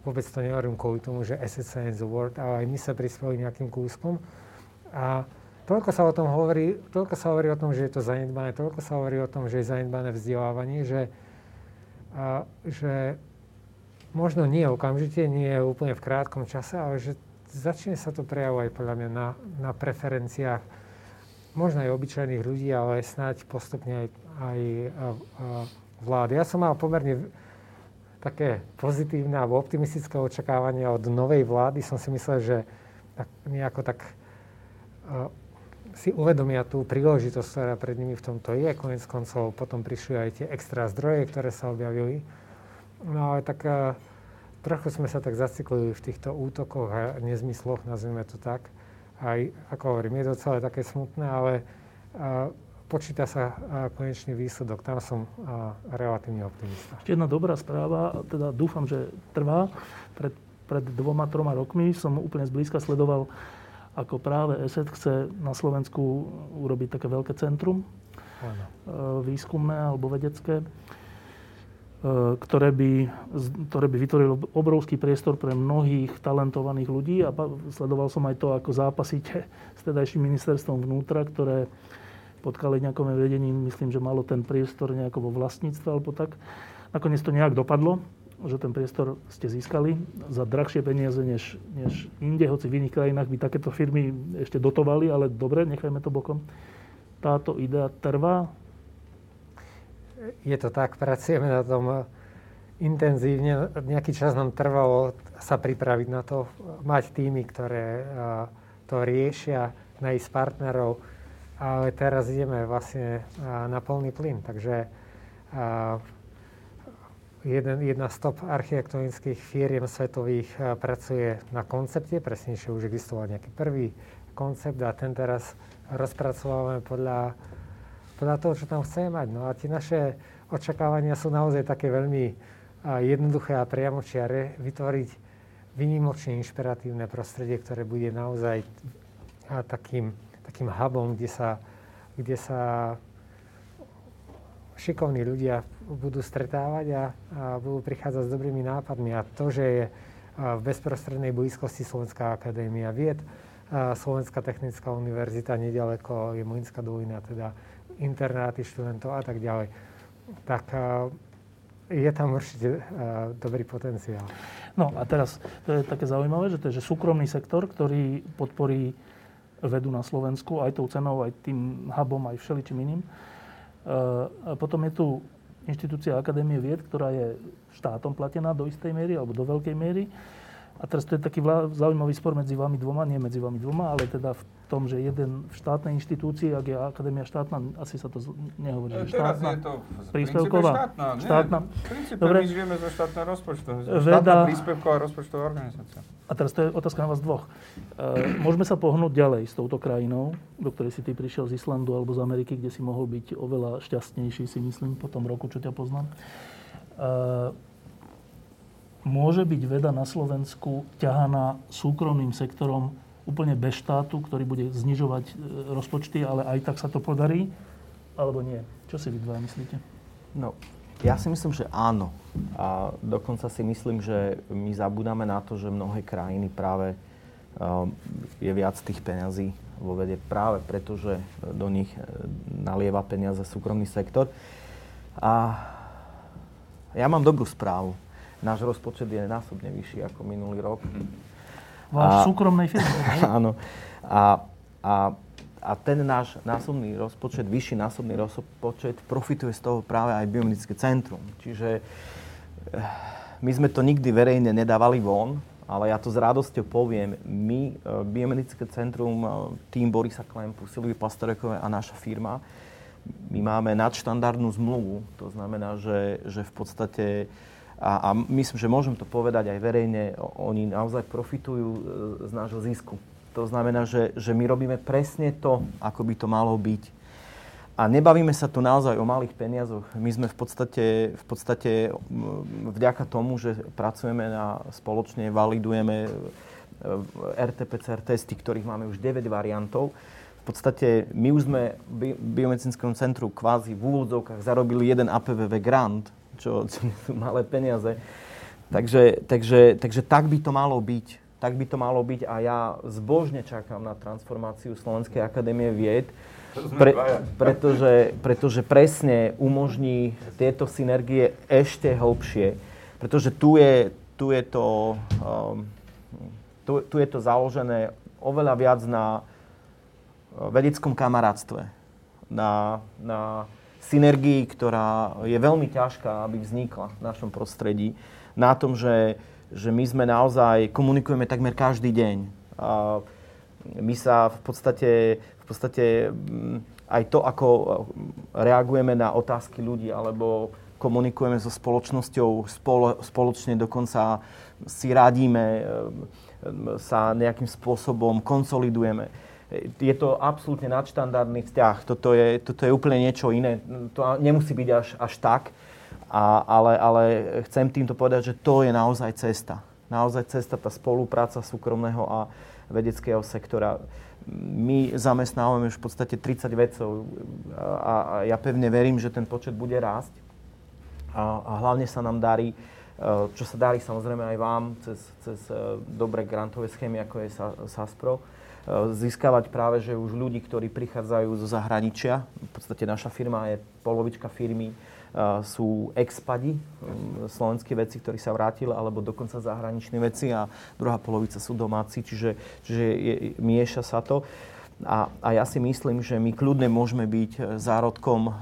vôbec to nehovorím kvôli tomu, že is the word, ale aj my sa prispeli nejakým kúskom. A toľko sa o tom hovorí, toľko sa hovorí o tom, že je to zanedbané, toľko sa hovorí o tom, že je zanedbané vzdelávanie, že, a, že možno nie okamžite, nie úplne v krátkom čase, ale že začne sa to prejavovať podľa mňa na, na preferenciách možno aj obyčajných ľudí, ale snáď postupne aj, aj vlády. Ja som mal pomerne také pozitívne alebo optimistické očakávania od novej vlády. Som si myslel, že tak, nejako tak si uvedomia tú príležitosť, ktorá pred nimi v tomto je. Konec koncov potom prišli aj tie extra zdroje, ktoré sa objavili. No ale tak uh, trochu sme sa tak zaciklili v týchto útokoch a nezmysloch, nazvime to tak aj, ako hovorím, je to celé také smutné, ale a, počíta sa a, konečný výsledok. Tam som a, relatívne optimista. Ešte jedna dobrá správa, teda dúfam, že trvá. Pred, pred dvoma, troma rokmi som úplne zblízka sledoval, ako práve ESET chce na Slovensku urobiť také veľké centrum Áno. výskumné alebo vedecké E, ktoré by, ktoré by vytvorilo obrovský priestor pre mnohých talentovaných ľudí a sledoval som aj to, ako zápasíte s tedajším ministerstvom vnútra, ktoré pod Kaliňakom vedením, myslím, že malo ten priestor nejako vo vlastníctve alebo tak. Nakoniec to nejak dopadlo, že ten priestor ste získali za drahšie peniaze než, než inde, hoci v iných krajinách by takéto firmy ešte dotovali, ale dobre, nechajme to bokom. Táto idea trvá, je to tak, pracujeme na tom intenzívne. Nejaký čas nám trvalo sa pripraviť na to, mať týmy, ktoré to riešia, nájsť partnerov. Ale teraz ideme vlastne na plný plyn. Takže jeden, jedna z top architektonických firiem svetových pracuje na koncepte, presnejšie už existoval nejaký prvý koncept a ten teraz rozpracovávame podľa podľa toho, čo tam chceme mať. No a tie naše očakávania sú naozaj také veľmi jednoduché a priamočiare vytvoriť vynimočne inšpiratívne prostredie, ktoré bude naozaj takým, takým hubom, kde sa, kde sa šikovní ľudia budú stretávať a, a budú prichádzať s dobrými nápadmi. A to, že je v bezprostrednej blízkosti Slovenská akadémia vied, Slovenská technická univerzita, nedaleko je Mlinská dolina, teda internáty študentov a tak ďalej, tak je tam určite dobrý potenciál. No a teraz, to je také zaujímavé, že to je že súkromný sektor, ktorý podporí vedu na Slovensku aj tou cenou, aj tým hubom, aj všeličím iným. Potom je tu inštitúcia Akadémie vied, ktorá je štátom platená do istej miery alebo do veľkej miery. A teraz to je taký zaujímavý spor medzi vami dvoma, nie medzi vami dvoma, ale teda v tom, že jeden v štátnej inštitúcii, ak je akadémia štátna, asi sa to nehovorí, že štátna, je to príspevková. Štátna, nie, štátna. V Dobre. my žijeme zo štátneho rozpočtu. Veda, štátna príspevková rozpočtová organizácia. A teraz to je otázka na vás dvoch. E, môžeme sa pohnúť ďalej s touto krajinou, do ktorej si ty prišiel z Islandu alebo z Ameriky, kde si mohol byť oveľa šťastnejší, si myslím, po tom roku, čo ťa poznám. E, môže byť veda na Slovensku ťahaná súkromným sektorom úplne bez štátu, ktorý bude znižovať e, rozpočty, ale aj tak sa to podarí? Alebo nie? Čo si vy dva myslíte? No, ja si myslím, že áno. A dokonca si myslím, že my zabudáme na to, že mnohé krajiny práve um, je viac tých peňazí vo vede práve preto, že do nich e, nalieva peniaze súkromný sektor. A ja mám dobrú správu náš rozpočet je násobne vyšší ako minulý rok. Váš A- súkromnej firmy. hej? Áno. A, a, a ten náš násobný rozpočet, vyšší násobný rozpočet profituje z toho práve aj biomedické centrum. Čiže eh, my sme to nikdy verejne nedávali von, ale ja to s radosťou poviem. My, eh, biomedické centrum, eh, tým Borisa Klempu, Silvy Pastorekovej a naša firma, my máme nadštandardnú zmluvu. To znamená, že, že v podstate, a, a myslím, že môžem to povedať aj verejne, oni naozaj profitujú e, z nášho zisku. To znamená, že, že my robíme presne to, ako by to malo byť. A nebavíme sa tu naozaj o malých peniazoch. My sme v podstate, v podstate vďaka tomu, že pracujeme na, spoločne, validujeme e, RT-PCR testy, ktorých máme už 9 variantov, v podstate my už sme v bi- biomedicínskom centru kvázi v úvodzovkách zarobili jeden APVV grant, čo, sú malé peniaze. Takže, takže, takže tak by to malo byť. Tak by to malo byť a ja zbožne čakám na transformáciu Slovenskej akadémie vied, pre, pretože, pretože presne umožní tieto synergie ešte hlbšie. Pretože tu je, tu je, to, um, tu, tu je to založené oveľa viac na vedeckom kamarátstve, na, na synergii, ktorá je veľmi ťažká, aby vznikla v našom prostredí, na tom, že, že my sme naozaj, komunikujeme takmer každý deň. A my sa v podstate, v podstate mm, aj to, ako reagujeme na otázky ľudí, alebo komunikujeme so spoločnosťou spolo, spoločne, dokonca si radíme, e, sa nejakým spôsobom konsolidujeme je to absolútne nadštandardný vzťah. Toto je, toto je úplne niečo iné. To nemusí byť až, až tak, a, ale, ale chcem týmto povedať, že to je naozaj cesta. Naozaj cesta, tá spolupráca súkromného a vedeckého sektora. My zamestnávame už v podstate 30 vedcov a, a ja pevne verím, že ten počet bude rásť. A, a hlavne sa nám darí, e, čo sa darí samozrejme aj vám cez, cez e, dobré grantové schémy, ako je Sa- SASPRO, získavať práve, že už ľudí, ktorí prichádzajú zo zahraničia. V podstate naša firma je, polovička firmy uh, sú expadi, slovenskí vedci, ktorí sa vrátili, alebo dokonca zahraniční vedci a druhá polovica sú domáci, čiže, čiže je, mieša sa to. A, a ja si myslím, že my kľudne môžeme byť zárodkom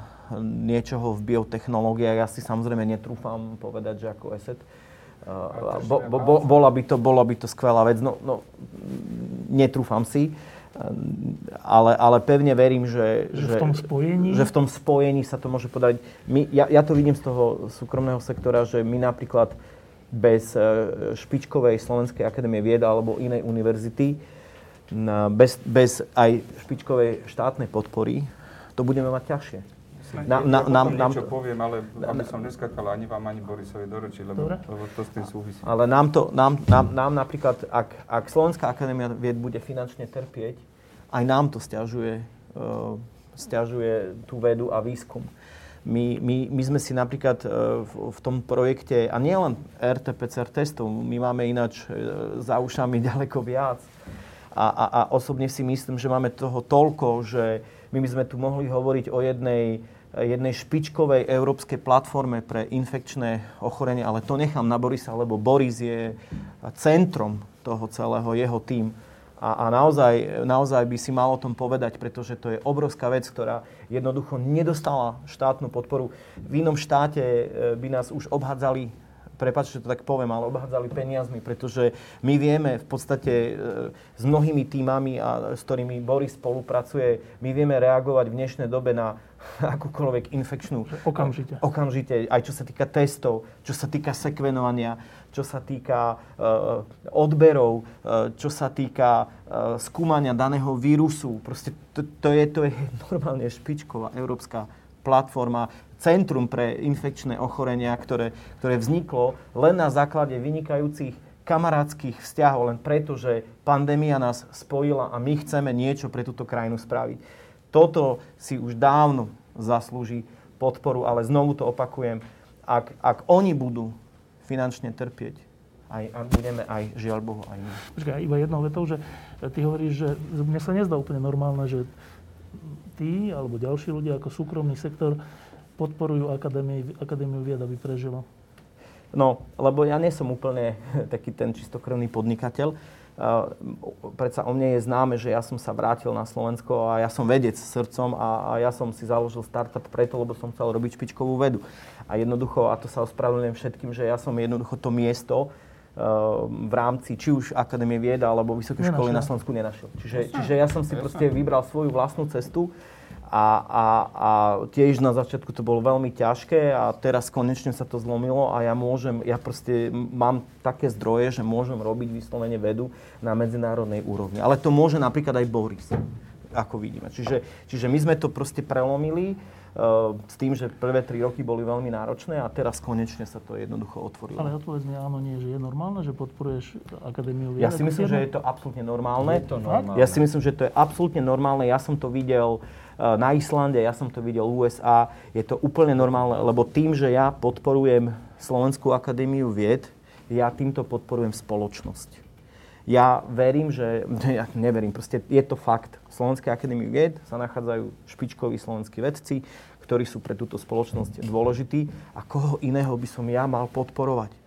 niečoho v biotechnológiách. Ja si samozrejme netrúfam povedať, že ako ESET. Bo, bo, bo, bola, by to, bola by to skvelá vec. No, no, netrúfam si, ale, ale pevne verím, že, Že v tom spojení? že v tom spojení sa to môže podať. My, ja, ja to vidím z toho súkromného sektora, že my napríklad bez e, špičkovej Slovenskej akadémie vied alebo inej univerzity, bez, bez aj špičkovej štátnej podpory, to budeme mať ťažšie. Na- Na, na- na, nám- nám, niečo poviem, ale aby som neskakal ani vám, ani Borisovi do reči, lebo, lebo to s tým súvisí. Ale nám, to, nám, nám, nám napríklad, ak, ak Slovenská akadémia vied bude finančne trpieť, aj nám to stiažuje, uh, stiažuje tú vedu a výskum. My, my, my sme si napríklad uh, v, v tom projekte, a nielen RT-PCR testov, my máme ináč uh, za ušami ďaleko viac. A, a, a osobne si myslím, že máme toho toľko, že my by sme tu mohli hovoriť o jednej, jednej špičkovej európskej platforme pre infekčné ochorenia, ale to nechám na Borisa, lebo Boris je centrom toho celého, jeho tým. A, a naozaj, naozaj by si mal o tom povedať, pretože to je obrovská vec, ktorá jednoducho nedostala štátnu podporu. V inom štáte e, by nás už obhádzali prepáč, že to tak poviem, ale obhádzali peniazmi, pretože my vieme v podstate e, s mnohými týmami, a, s ktorými Boris spolupracuje, my vieme reagovať v dnešnej dobe na akúkoľvek infekčnú Okamžite. okamžite, aj čo sa týka testov, čo sa týka sekvenovania, čo sa týka uh, odberov, uh, čo sa týka uh, skúmania daného vírusu. Proste to, to, je, to je normálne špičková európska platforma, centrum pre infekčné ochorenia, ktoré, ktoré vzniklo len na základe vynikajúcich kamarátskych vzťahov, len preto, že pandémia nás spojila a my chceme niečo pre túto krajinu spraviť. Toto si už dávno zaslúži podporu, ale znovu to opakujem, ak, ak oni budú finančne trpieť, aj, a budeme aj, žiaľ Bohu, aj my. Počkaj, iba jednou vetou, že ty hovoríš, že mne sa nezdá úplne normálne, že ty alebo ďalší ľudia ako súkromný sektor podporujú akadémiu, akadémiu vied, aby prežilo. No, lebo ja nie som úplne taký ten čistokrvný podnikateľ. predsa o mne je známe, že ja som sa vrátil na Slovensko a ja som vedec srdcom a, a ja som si založil startup preto, lebo som chcel robiť špičkovú vedu. A jednoducho, a to sa ospravedlňujem všetkým, že ja som jednoducho to miesto uh, v rámci či už Akadémie vieda alebo Vysokej školy na Slovensku nenašiel. Čiže, čiže ja som si proste vybral svoju vlastnú cestu a, a, a tiež na začiatku to bolo veľmi ťažké a teraz konečne sa to zlomilo a ja môžem, ja proste mám také zdroje, že môžem robiť vyslovene vedu na medzinárodnej úrovni. Ale to môže napríklad aj Boris, ako vidíme. Čiže, čiže my sme to proste prelomili uh, s tým, že prvé tri roky boli veľmi náročné a teraz konečne sa to jednoducho otvorilo. Ale odpovedz mi áno, nie, že je normálne, že podporuješ Akadémiu vied? Ja si myslím, že je to absolútne normálne. Je to normálne. Ja si myslím, že to je absolútne normálne. Ja som to videl na Islande, ja som to videl v USA, je to úplne normálne, lebo tým, že ja podporujem Slovenskú akadémiu vied, ja týmto podporujem spoločnosť. Ja verím, že, ja neverím, proste je to fakt. V Slovenskej akadémii vied sa nachádzajú špičkoví slovenskí vedci, ktorí sú pre túto spoločnosť dôležití a koho iného by som ja mal podporovať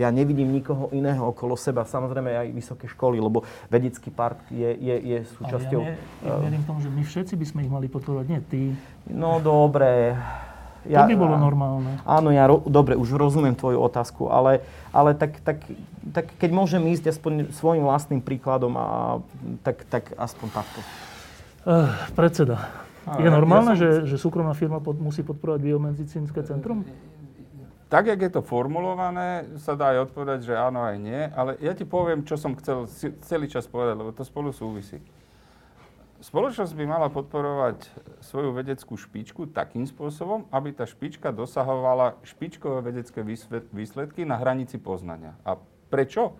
ja nevidím nikoho iného okolo seba, samozrejme aj vysoké školy, lebo vedecký park je, je, je súčasťou... Ale ja, ja verím tomu, že my všetci by sme ich mali podporovať, nie ty. No dobre. Ja, to by bolo normálne. Áno, ja ro, dobre, už rozumiem tvoju otázku, ale, ale tak, tak, tak keď môžem ísť aspoň svojim vlastným príkladom, a, tak, tak aspoň takto. Uh, predseda, je normálne, ja som... že, že súkromná firma pod, musí podporovať biomedicínske centrum? Tak, jak je to formulované, sa dá aj odpovedať, že áno aj nie, ale ja ti poviem, čo som chcel celý čas povedať, lebo to spolu súvisí. Spoločnosť by mala podporovať svoju vedeckú špičku takým spôsobom, aby tá špička dosahovala špičkové vedecké výsledky na hranici poznania. A prečo?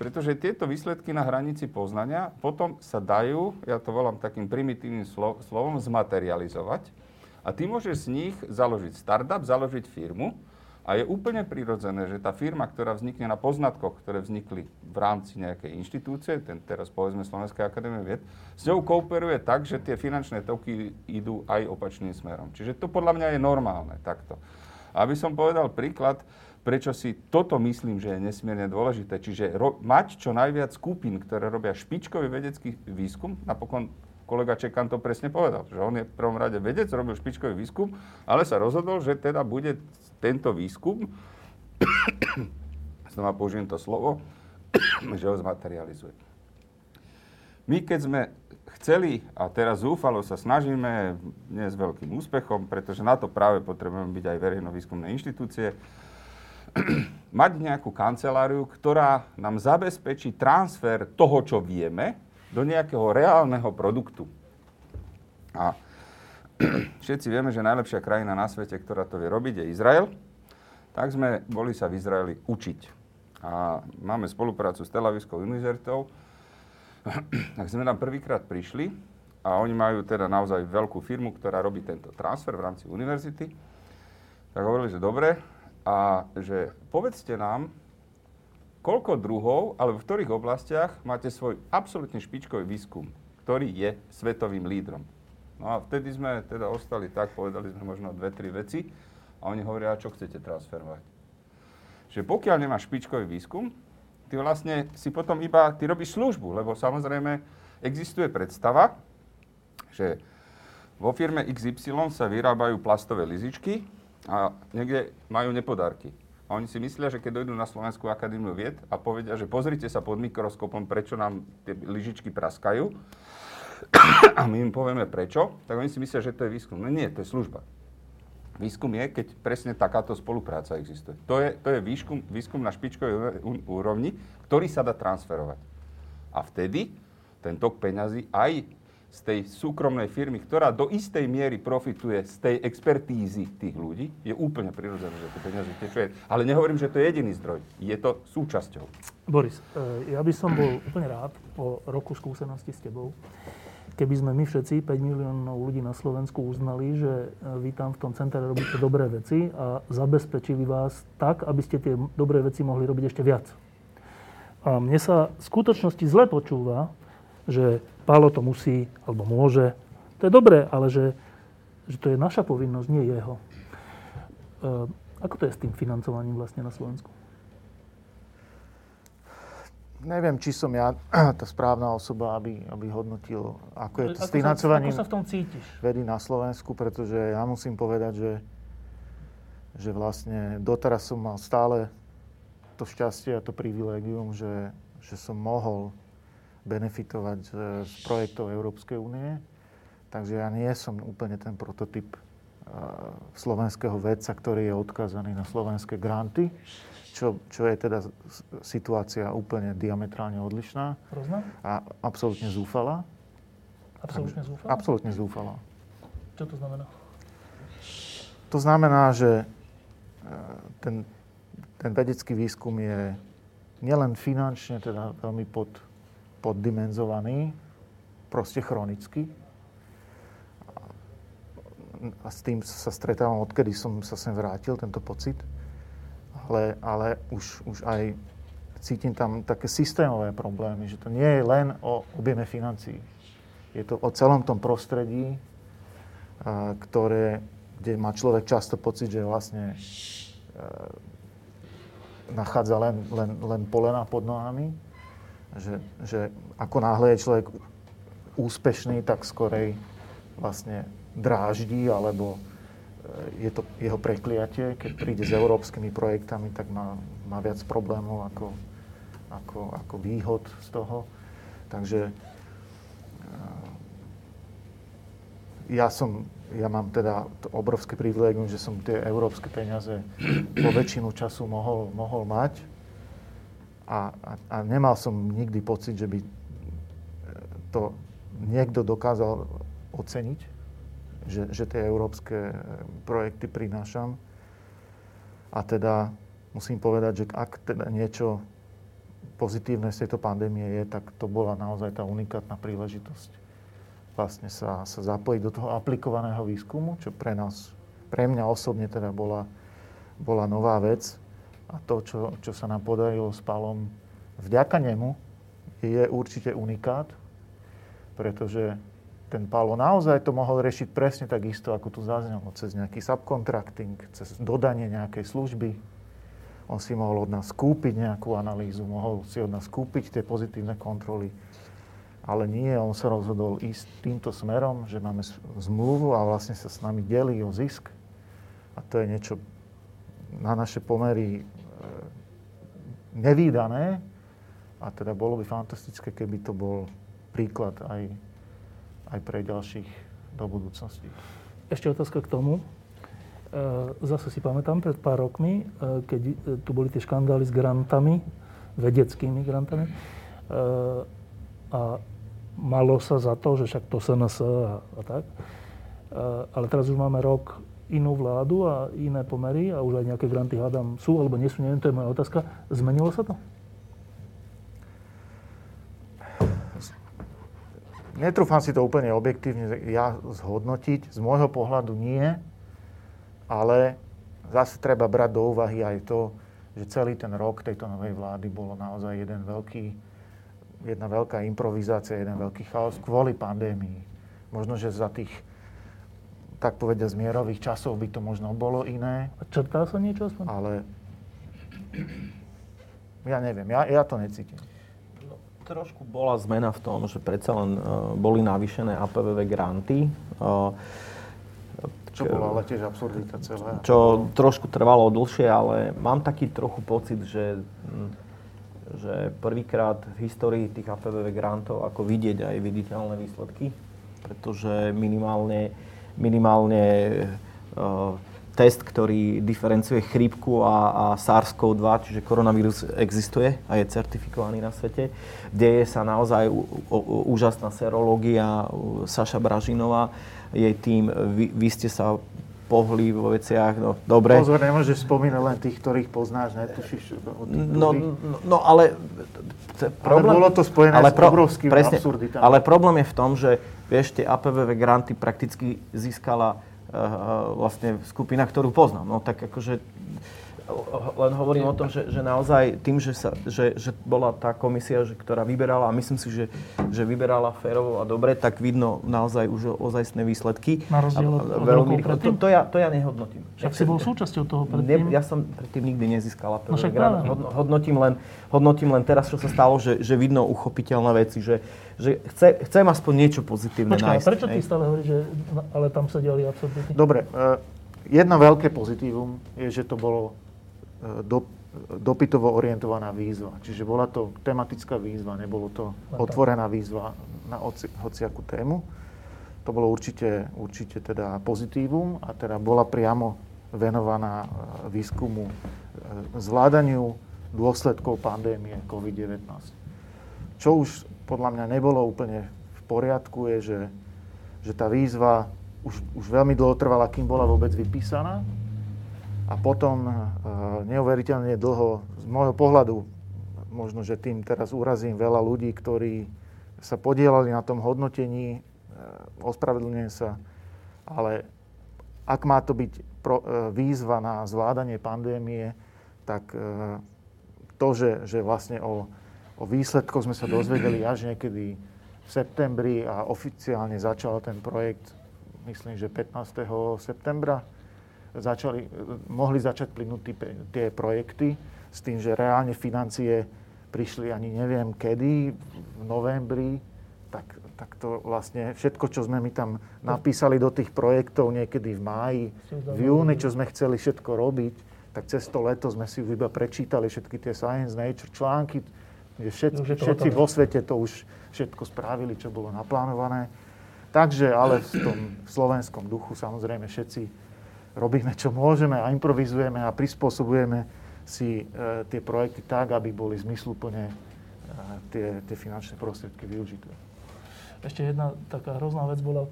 Pretože tieto výsledky na hranici poznania potom sa dajú, ja to volám takým primitívnym slovom, zmaterializovať. A ty môžeš z nich založiť startup, založiť firmu, a je úplne prirodzené, že tá firma, ktorá vznikne na poznatkoch, ktoré vznikli v rámci nejakej inštitúcie, ten teraz povedzme Slovenskej akadémie vied, s ňou kooperuje tak, že tie finančné toky idú aj opačným smerom. Čiže to podľa mňa je normálne takto. Aby som povedal príklad, prečo si toto myslím, že je nesmierne dôležité. Čiže ro- mať čo najviac skupín, ktoré robia špičkový vedecký výskum, napokon kolega Čekan to presne povedal, že on je v prvom rade vedec, robil špičkový výskum, ale sa rozhodol, že teda bude tento výskum, znova použijem to slovo, že ho zmaterializuje. My keď sme chceli, a teraz zúfalo sa snažíme, nie s veľkým úspechom, pretože na to práve potrebujeme byť aj verejno-výskumné inštitúcie, mať nejakú kanceláriu, ktorá nám zabezpečí transfer toho, čo vieme, do nejakého reálneho produktu. A všetci vieme, že najlepšia krajina na svete, ktorá to vie robiť, je Izrael. Tak sme boli sa v Izraeli učiť. A máme spoluprácu s Tel Avivskou univerzitou. tak sme tam prvýkrát prišli a oni majú teda naozaj veľkú firmu, ktorá robí tento transfer v rámci univerzity. Tak hovorili, že dobre a že povedzte nám, koľko druhov, alebo v ktorých oblastiach máte svoj absolútne špičkový výskum, ktorý je svetovým lídrom. No a vtedy sme teda ostali tak, povedali sme možno dve, tri veci a oni hovoria, čo chcete transferovať. Že pokiaľ nemáš špičkový výskum, ty vlastne si potom iba, ty robíš službu, lebo samozrejme existuje predstava, že vo firme XY sa vyrábajú plastové lizičky a niekde majú nepodarky. A oni si myslia, že keď dojdú na Slovenskú akadémiu vied a povedia, že pozrite sa pod mikroskopom, prečo nám tie lyžičky praskajú, a my im povieme prečo, tak oni si myslia, že to je výskum. No nie, to je služba. Výskum je, keď presne takáto spolupráca existuje. To je, to je výskum, výskum na špičkovej úrovni, ktorý sa dá transferovať. A vtedy ten tok peňazí aj z tej súkromnej firmy, ktorá do istej miery profituje z tej expertízy tých ľudí, je úplne prirodzené, že tie peniaze tečuje. Ale nehovorím, že to je jediný zdroj. Je to súčasťou. Boris, e, ja by som bol úplne rád po roku skúsenosti s tebou, keby sme my všetci, 5 miliónov ľudí na Slovensku, uznali, že e, vy tam v tom centre robíte dobré veci a zabezpečili vás tak, aby ste tie dobré veci mohli robiť ešte viac. A mne sa v skutočnosti zle počúva, že Pálo to musí alebo môže. To je dobré, ale že, že to je naša povinnosť, nie jeho. E, ako to je s tým financovaním vlastne na Slovensku? neviem, či som ja tá správna osoba, aby, aby hodnotil, ako je to ako s financovaním Sa, ako sa v tom cítiš? vedy na Slovensku, pretože ja musím povedať, že, že vlastne doteraz som mal stále to šťastie a to privilegium, že, že som mohol benefitovať z, z projektov Európskej únie. Takže ja nie som úplne ten prototyp uh, slovenského vedca, ktorý je odkazaný na slovenské granty čo, čo je teda situácia úplne diametrálne odlišná. Rozná? A absolútne zúfala. Absolútne zúfala? Absolútne zúfala. Čo to znamená? To znamená, že e, ten, ten vedecký výskum je nielen finančne teda veľmi pod, poddimenzovaný, proste chronicky. A s tým sa stretávam, odkedy som sa sem vrátil, tento pocit ale, ale už, už aj cítim tam také systémové problémy, že to nie je len o objeme financií. Je to o celom tom prostredí, ktoré, kde má človek často pocit, že vlastne nachádza len, len, len polena pod nohami. Že, že ako náhle je človek úspešný, tak skorej vlastne dráždi alebo je to jeho prekliatie. Keď príde s európskymi projektami, tak má, má viac problémov ako, ako, ako výhod z toho. Takže eh, ja som, ja mám teda obrovské privilegium, že som tie európske peniaze po väčšinu času mohol, mohol mať. A, a, a nemal som nikdy pocit, že by eh, to niekto dokázal oceniť že, že tie európske eh, projekty prinášam. A teda musím povedať, že ak teda niečo pozitívne z tejto pandémie je, tak to bola naozaj tá unikátna príležitosť vlastne sa, sa zapojiť do toho aplikovaného výskumu, čo pre nás, pre mňa osobne teda bola, bola nová vec. A to, čo, čo sa nám podarilo s Palom, vďaka nemu je určite unikát, pretože ten Palo naozaj to mohol riešiť presne tak isto, ako tu zaznelo, cez nejaký subcontracting, cez dodanie nejakej služby. On si mohol od nás kúpiť nejakú analýzu, mohol si od nás kúpiť tie pozitívne kontroly. Ale nie, on sa rozhodol ísť týmto smerom, že máme zmluvu a vlastne sa s nami delí o zisk. A to je niečo na naše pomery nevýdané. A teda bolo by fantastické, keby to bol príklad aj aj pre ďalších do budúcnosti. Ešte otázka k tomu. E, zase si pamätám, pred pár rokmi, e, keď e, tu boli tie škandály s grantami, vedeckými grantami, a malo sa za to, že však to SNS a, a tak. Ale teraz už máme rok inú vládu a iné pomery a už aj nejaké granty hádam sú alebo nie sú, neviem, to je moja otázka. Zmenilo sa to? Netrúfam si to úplne objektívne ja zhodnotiť. Z môjho pohľadu nie, ale zase treba brať do úvahy aj to, že celý ten rok tejto novej vlády bolo naozaj jeden veľký, jedna veľká improvizácia, jeden veľký chaos kvôli pandémii. Možno, že za tých, tak povedia, zmierových časov by to možno bolo iné. A črtá sa niečo aspoň? Ale ja neviem, ja, ja to necítim trošku bola zmena v tom, že predsa len uh, boli navýšené APVV granty. Uh, čo bola ale tiež absurdita celá. Čo trošku trvalo dlhšie, ale mám taký trochu pocit, že, hm, že prvýkrát v histórii tých APVV grantov ako vidieť aj viditeľné výsledky, pretože minimálne, minimálne uh, test, ktorý diferencuje chrípku a, a SARS-CoV-2, čiže koronavírus existuje a je certifikovaný na svete. Deje sa naozaj úžasná serológia. Saša Bražinová, jej tým, vy, vy ste sa pohli vo veciach, no dobre. Pozor, nemôžeš spomínať len tých, ktorých poznáš, netušíš. No, no, no ale... Problém, ale bolo to spojené ale pro, s obrovským presne, absurditami. Ale problém je v tom, že vieš, tie APVV granty prakticky získala vlastne skupina, ktorú poznám. No tak akože len hovorím o tom, že, že naozaj tým, že, sa, že, že bola tá komisia, že, ktorá vyberala, a myslím si, že, že vyberala férovo a dobre, tak vidno naozaj už ozajstné výsledky. Na rozdiel od, od veľmi, rokov to, to, ja, to ja nehodnotím. Však si bol súčasťou toho predtým. Ne, ja som predtým nikdy nezískal No práve. hodnotím, len, hodnotím len teraz, čo sa stalo, že, že vidno uchopiteľné veci, že, že chce, chcem aspoň niečo pozitívne Počkaj, nájsť. prečo ty stále hovoríš, že ale tam sedeli absolútne? Dobre, e, jedno veľké pozitívum je, že to bolo do, dopytovo orientovaná výzva. Čiže bola to tematická výzva, nebolo to otvorená výzva na hoci, hociakú tému. To bolo určite, určite teda pozitívum a teda bola priamo venovaná e, výskumu, e, zvládaniu dôsledkov pandémie COVID-19. Čo už podľa mňa nebolo úplne v poriadku, je, že, že tá výzva už, už veľmi dlho trvala, kým bola vôbec vypísaná. A potom e, neuveriteľne dlho, z môjho pohľadu, možno, že tým teraz urazím veľa ľudí, ktorí sa podielali na tom hodnotení, e, ospravedlňujem sa, ale ak má to byť e, výzva na zvládanie pandémie, tak to, že, že vlastne o, o výsledkoch sme sa dozvedeli až niekedy v septembri a oficiálne začal ten projekt, myslím, že 15. septembra, začali, mohli začať plynúť tí, tie projekty s tým, že reálne financie prišli ani neviem kedy, v novembri, tak, tak to vlastne všetko, čo sme my tam napísali do tých projektov niekedy v máji, v júni, čo sme chceli všetko robiť, tak cez to leto sme si už iba prečítali všetky tie Science Nature články, že všet, to všetci vo svete to už všetko spravili, čo bolo naplánované. Takže, ale v tom slovenskom duchu samozrejme všetci robíme, čo môžeme a improvizujeme a prispôsobujeme si e, tie projekty tak, aby boli zmysluplne e, tie, tie finančné prostriedky využité. Ešte jedna taká hrozná vec bola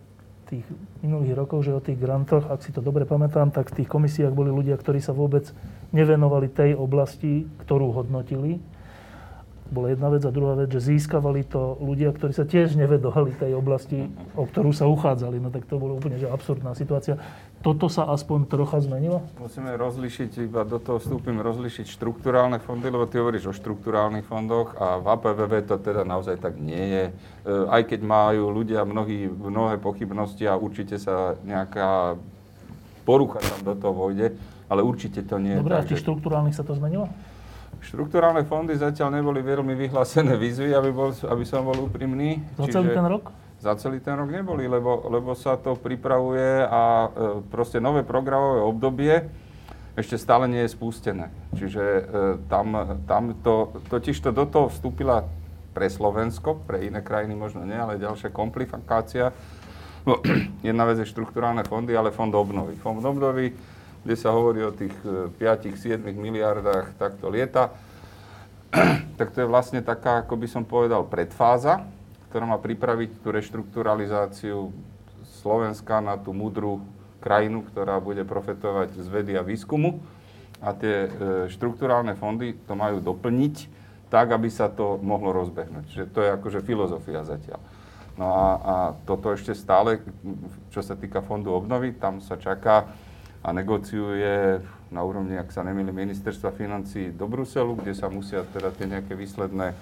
tých minulých rokoch, že o tých grantoch, ak si to dobre pamätám, tak v tých komisiách boli ľudia, ktorí sa vôbec nevenovali tej oblasti, ktorú hodnotili. Bola jedna vec a druhá vec, že získavali to ľudia, ktorí sa tiež nevedovali tej oblasti, o ktorú sa uchádzali. No tak to bolo úplne že absurdná situácia. Toto sa aspoň trocha zmenilo? Musíme rozlišiť, iba do toho vstúpim, rozlišiť štruktúrálne fondy, lebo ty hovoríš o štruktúrálnych fondoch a v APVV to teda naozaj tak nie je. E, Aj keď majú ľudia mnohí, mnohé pochybnosti a určite sa nejaká porucha tam do toho vojde, ale určite to nie je Dobre, a tak, v tých že- štruktúrálnych sa to zmenilo? Štruktúrálne fondy zatiaľ neboli veľmi vyhlásené výzvy, aby, bol, aby som bol úprimný. Za celý ten rok? Za celý ten rok neboli, lebo, lebo sa to pripravuje a e, proste nové programové obdobie ešte stále nie je spustené. Čiže e, tam, tam to, totiž to do toho vstúpila pre Slovensko, pre iné krajiny možno nie, ale ďalšia komplikácia. No, jedna vec je štruktúrálne fondy, ale fond obnovy. Fond obnovy, kde sa hovorí o tých e, 5-7 miliardách takto lieta, tak to je vlastne taká, ako by som povedal, predfáza, ktorá má pripraviť tú reštrukturalizáciu Slovenska na tú múdru krajinu, ktorá bude profetovať z vedy a výskumu. A tie e, štruktúrálne fondy to majú doplniť tak, aby sa to mohlo rozbehnúť. Čiže to je akože filozofia zatiaľ. No a, a toto ešte stále, čo sa týka fondu obnovy, tam sa čaká a negociuje na úrovni, ak sa nemýlim, ministerstva financí do Bruselu, kde sa musia teda tie nejaké výsledné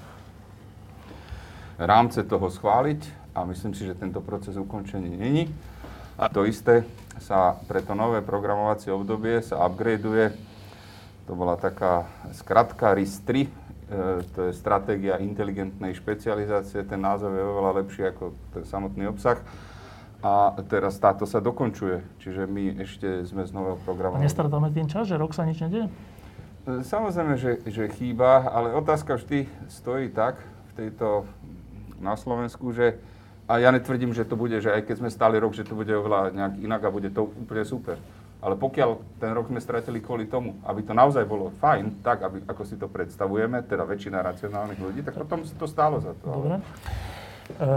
rámce toho schváliť a myslím si, že tento proces ukončený není. A to isté sa pre to nové programovacie obdobie sa upgradeuje. To bola taká skratka RIS 3, e, to je stratégia inteligentnej špecializácie. Ten názov je oveľa lepší ako ten samotný obsah. A teraz táto sa dokončuje, čiže my ešte sme z nového A programu. nestratáme tým čas, že rok sa nič nedieje? E, Samozrejme, že, že chýba, ale otázka vždy stojí tak v tejto na Slovensku, že a ja netvrdím, že to bude, že aj keď sme stáli rok, že to bude oveľa nejak inak a bude to úplne super. Ale pokiaľ ten rok sme stratili kvôli tomu, aby to naozaj bolo fajn, tak aby, ako si to predstavujeme, teda väčšina racionálnych ľudí, tak potom to stálo za to. Dobre. E,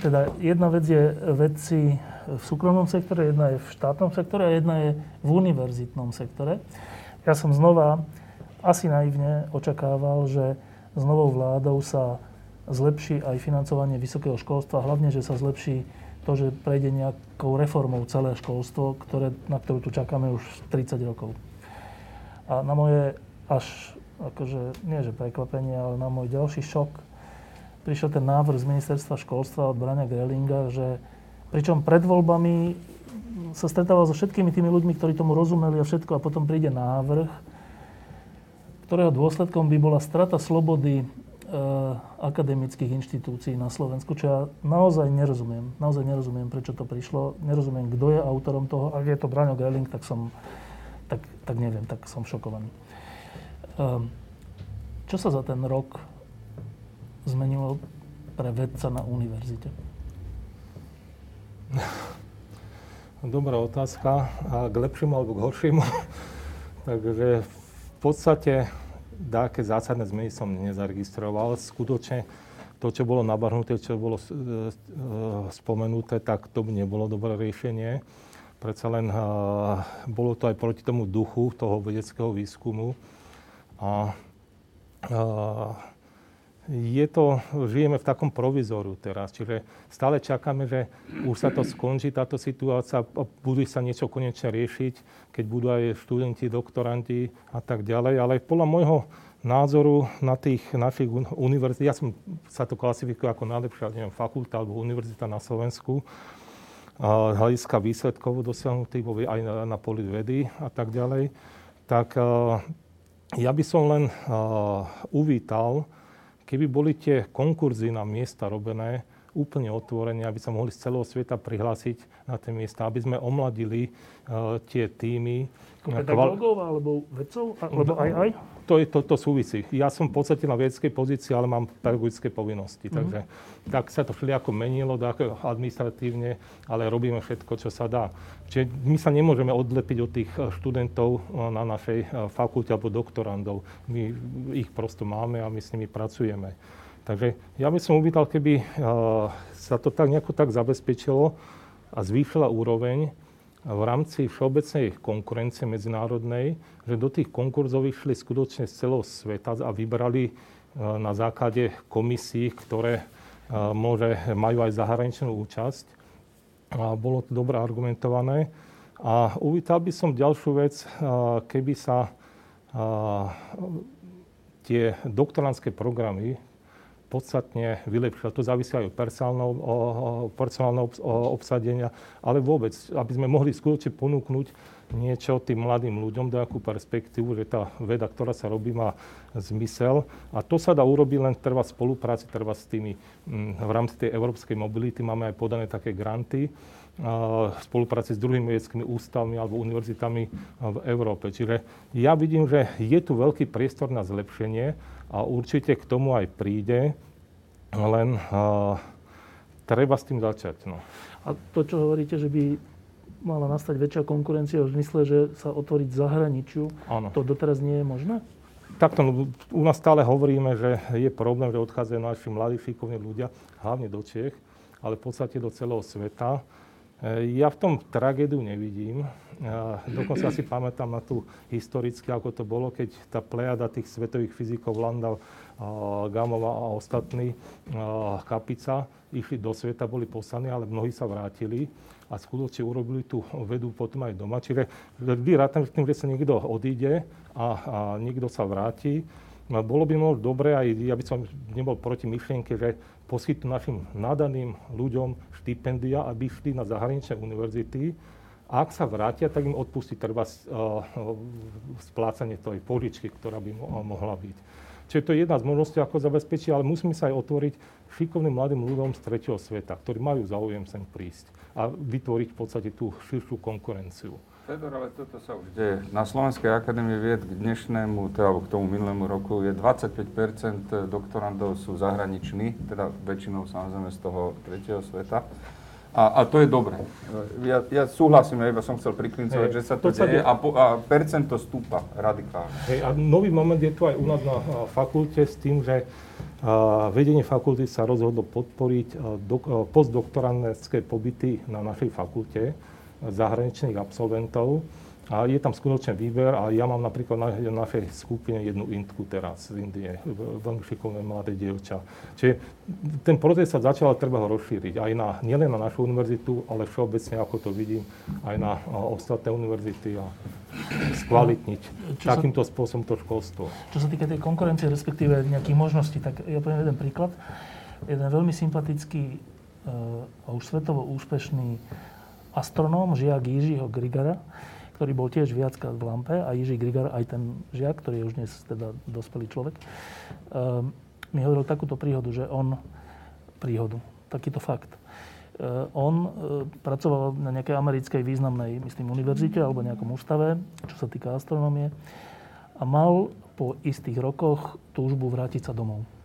teda jedna vec je veci v súkromnom sektore, jedna je v štátnom sektore a jedna je v univerzitnom sektore. Ja som znova asi naivne očakával, že s novou vládou sa zlepší aj financovanie vysokého školstva, hlavne, že sa zlepší to, že prejde nejakou reformou celé školstvo, ktoré, na ktorú tu čakáme už 30 rokov. A na moje až, akože, nie že prekvapenie, ale na môj ďalší šok, prišiel ten návrh z ministerstva školstva od Brania Grelinga, že pričom pred voľbami sa stretával so všetkými tými ľuďmi, ktorí tomu rozumeli a všetko a potom príde návrh, ktorého dôsledkom by bola strata slobody akademických inštitúcií na Slovensku, čo ja naozaj nerozumiem. Naozaj nerozumiem, prečo to prišlo. Nerozumiem, kto je autorom toho. Ak je to Braňo Greling, tak som, tak, tak neviem, tak som šokovaný. E, čo sa za ten rok zmenilo pre vedca na univerzite? Dobrá otázka. A k lepšiemu alebo k horšiemu? Takže v podstate také zásadné zmeny som nezaregistroval. Skutočne to, čo bolo nabarhnuté, čo bolo e, e, spomenuté, tak to by nebolo dobré riešenie. Predsa len e, bolo to aj proti tomu duchu toho vedeckého výskumu. A, a je to, žijeme v takom provizóru teraz, čiže stále čakáme, že už sa to skončí, táto situácia, a budú sa niečo konečne riešiť, keď budú aj študenti, doktoranti a tak ďalej. Ale podľa môjho názoru na tých našich univerzitách, ja som sa to klasifikuje ako najlepšia neviem, fakulta alebo univerzita na Slovensku, a hľadiska výsledkov dosiahnutých aj na, na poli vedy a tak ďalej, tak ja by som len uvítal, keby boli tie konkurzy na miesta robené úplne otvorené, aby sa mohli z celého sveta prihlásiť na tie miesta, aby sme omladili uh, tie týmy. Pedagógov alebo vedcov? Alebo aj aj? to, je, to, to súvisí. Ja som v podstate na vedeckej pozícii, ale mám pedagogické povinnosti. Mm-hmm. Takže tak sa to všelijako menilo tak administratívne, ale robíme všetko, čo sa dá. Čiže my sa nemôžeme odlepiť od tých eh, študentov eh, na našej eh, fakulte alebo doktorandov. My ich prosto máme a my s nimi pracujeme. Takže ja by som uvítal, keby sa to tak nejako tak zabezpečilo a zvýšila úroveň, v rámci všeobecnej konkurencie medzinárodnej, že do tých konkurzov išli skutočne z celého sveta a vybrali e, na základe komisí, ktoré e, môže, majú aj zahraničnú účasť. A bolo to dobre argumentované. A uvítal by som ďalšiu vec, e, keby sa tie doktorantské programy podstatne vylepšila. To závisí aj od personálneho, obsadenia, ale vôbec, aby sme mohli skutočne ponúknuť niečo tým mladým ľuďom, akú perspektívu, že tá veda, ktorá sa robí, má zmysel. A to sa dá urobiť len treba spolupráci, treba s tými, mm, v rámci tej európskej mobility máme aj podané také granty, v spolupráci s druhými vedeckými ústavmi alebo univerzitami v Európe. Čiže ja vidím, že je tu veľký priestor na zlepšenie a určite k tomu aj príde, len uh, treba s tým začať. No. A to, čo hovoríte, že by mala nastať väčšia konkurencia v zmysle, že sa otvoriť zahraničiu, ano. to doteraz nie je možné? Takto, no, u nás stále hovoríme, že je problém, že odchádzajú naši mladí, šikovní ľudia, hlavne do Čech, ale v podstate do celého sveta. Ja v tom tragédiu nevidím. Dokonca si pamätám na tú historicky, ako to bolo, keď tá plejada tých svetových fyzikov Landau, Gamova a ostatní, Kapica, išli do sveta, boli poslaní, ale mnohí sa vrátili a skutočne urobili tú vedu potom aj doma. Čiže vždy rátam s tým, že sa niekto odíde a, a niekto sa vráti. No, bolo by možno dobré, aj ja by som nebol proti myšlienke, že poskytnú našim nadaným ľuďom štipendia, aby šli na zahraničné univerzity. A ak sa vrátia, tak im odpustí treba uh, splácanie tej požičky, ktorá by mohla byť. Čiže to je jedna z možností, ako zabezpečiť, ale musíme sa aj otvoriť šikovným mladým ľuďom z tretieho sveta, ktorí majú záujem sem prísť a vytvoriť v podstate tú širšiu konkurenciu. Fedor, ale toto sa už deje. Na Slovenskej akadémii vied k dnešnému, teda k tomu minulému roku, je 25% doktorandov sú zahraniční, teda väčšinou samozrejme z toho tretieho sveta. A, a to je dobré. Ja, ja súhlasím, ja iba som chcel priklincovať, že sa to deje a, po, a percento stúpa radikálne. Hej, a nový moment je tu aj u nás na fakulte s tým, že a vedenie fakulty sa rozhodlo podporiť do, postdoktorantské pobyty na našej fakulte zahraničných absolventov. A je tam skutočne výber a ja mám napríklad na, na našej skupine jednu Indku teraz z Indie, veľmi šikovné mladé dievča. Čiže ten proces sa začal, treba ho rozšíriť aj na, nielen na našu univerzitu, ale všeobecne, ako to vidím, aj na ostatné univerzity a skvalitniť čo takýmto sa, spôsobom to školstvo. Čo sa týka tej konkurencie, respektíve nejakých možností, tak ja poviem jeden príklad. Jeden veľmi sympatický uh, a už svetovo úspešný astronóm, žiak Jižiho Grigara, ktorý bol tiež viackrát v Lampe. A Jiří Grigar, aj ten žiak, ktorý je už dnes teda dospelý človek, um, mi hovoril takúto príhodu, že on, príhodu, takýto fakt, uh, on uh, pracoval na nejakej americkej významnej, myslím, univerzite alebo nejakom ústave, čo sa týka astronómie a mal po istých rokoch túžbu vrátiť sa domov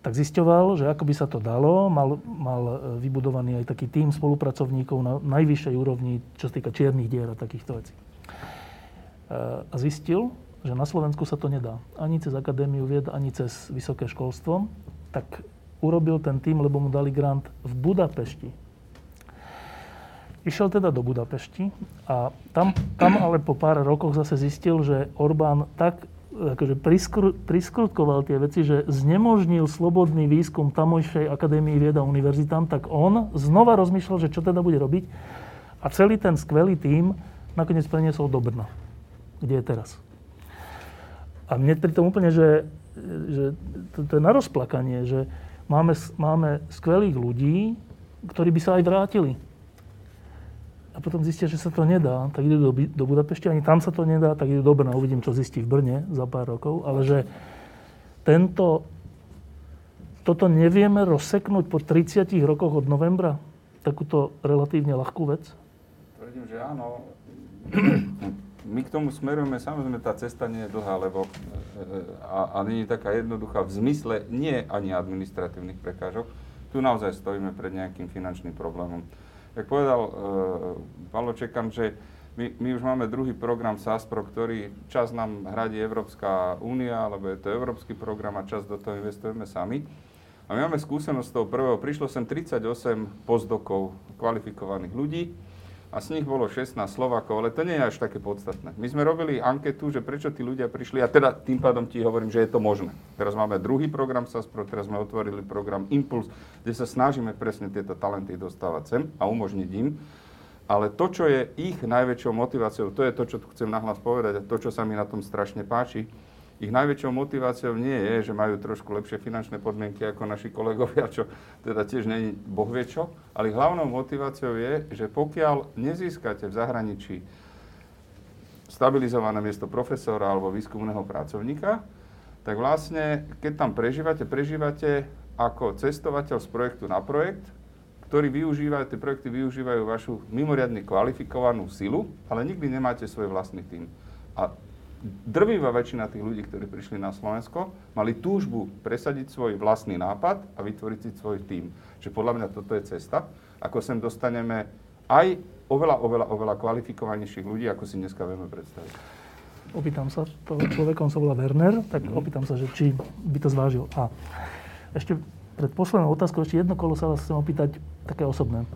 tak zisťoval, že ako by sa to dalo. Mal, mal e, vybudovaný aj taký tým spolupracovníkov na najvyššej úrovni, čo sa týka čiernych dier a takýchto vecí. E, a zistil, že na Slovensku sa to nedá. Ani cez Akadémiu vied, ani cez vysoké školstvo. Tak urobil ten tým, lebo mu dali grant v Budapešti. Išiel teda do Budapešti a tam, tam ale po pár rokoch zase zistil, že Orbán tak akože priskr- priskrutkoval tie veci, že znemožnil slobodný výskum tamojšej akadémii vied a univerzitám, tak on znova rozmýšľal, že čo teda bude robiť. A celý ten skvelý tím nakoniec preniesol do Brna, kde je teraz. A mne pri tom úplne, že, že to, to je na rozplakanie, že máme, máme skvelých ľudí, ktorí by sa aj vrátili a potom zistia, že sa to nedá, tak idú do, do Budapešti, ani tam sa to nedá, tak idú do Brna, uvidím, čo zistí v Brne za pár rokov, ale že tento, toto nevieme rozseknúť po 30 rokoch od novembra, takúto relatívne ľahkú vec? Tvrdím, že áno. My k tomu smerujeme, samozrejme tá cesta nie je dlhá, lebo a, a nie taká jednoduchá v zmysle nie ani administratívnych prekážok. Tu naozaj stojíme pred nejakým finančným problémom. Jak povedal uh, Palo Čekan, že my, my už máme druhý program SASPRO, ktorý čas nám hradí Európska únia, alebo je to európsky program a čas do toho investujeme sami. A my máme skúsenosť z toho prvého. Prišlo sem 38 pozdokov kvalifikovaných ľudí a z nich bolo 16 Slovakov, ale to nie je až také podstatné. My sme robili anketu, že prečo tí ľudia prišli, a teda tým pádom ti hovorím, že je to možné. Teraz máme druhý program SASPRO, teraz sme otvorili program Impuls, kde sa snažíme presne tieto talenty dostávať sem a umožniť im. Ale to, čo je ich najväčšou motiváciou, to je to, čo tu chcem nahlas povedať a to, čo sa mi na tom strašne páči, ich najväčšou motiváciou nie je, že majú trošku lepšie finančné podmienky ako naši kolegovia, čo teda tiež není boh vie ale hlavnou motiváciou je, že pokiaľ nezískate v zahraničí stabilizované miesto profesora alebo výskumného pracovníka, tak vlastne, keď tam prežívate, prežívate ako cestovateľ z projektu na projekt, ktorý využívajú, tie projekty využívajú vašu mimoriadne kvalifikovanú silu, ale nikdy nemáte svoj vlastný tým. A drvivá väčšina tých ľudí, ktorí prišli na Slovensko, mali túžbu presadiť svoj vlastný nápad a vytvoriť si svoj tím. Čiže podľa mňa toto je cesta, ako sem dostaneme aj oveľa, oveľa, oveľa kvalifikovanejších ľudí, ako si dneska vieme predstaviť. Opýtam sa, toho človekom sa volá Werner, tak mm. opýtam sa, že či by to zvážil. A ešte pred poslednou otázkou, ešte jedno kolo sa vás chcem opýtať, také osobné.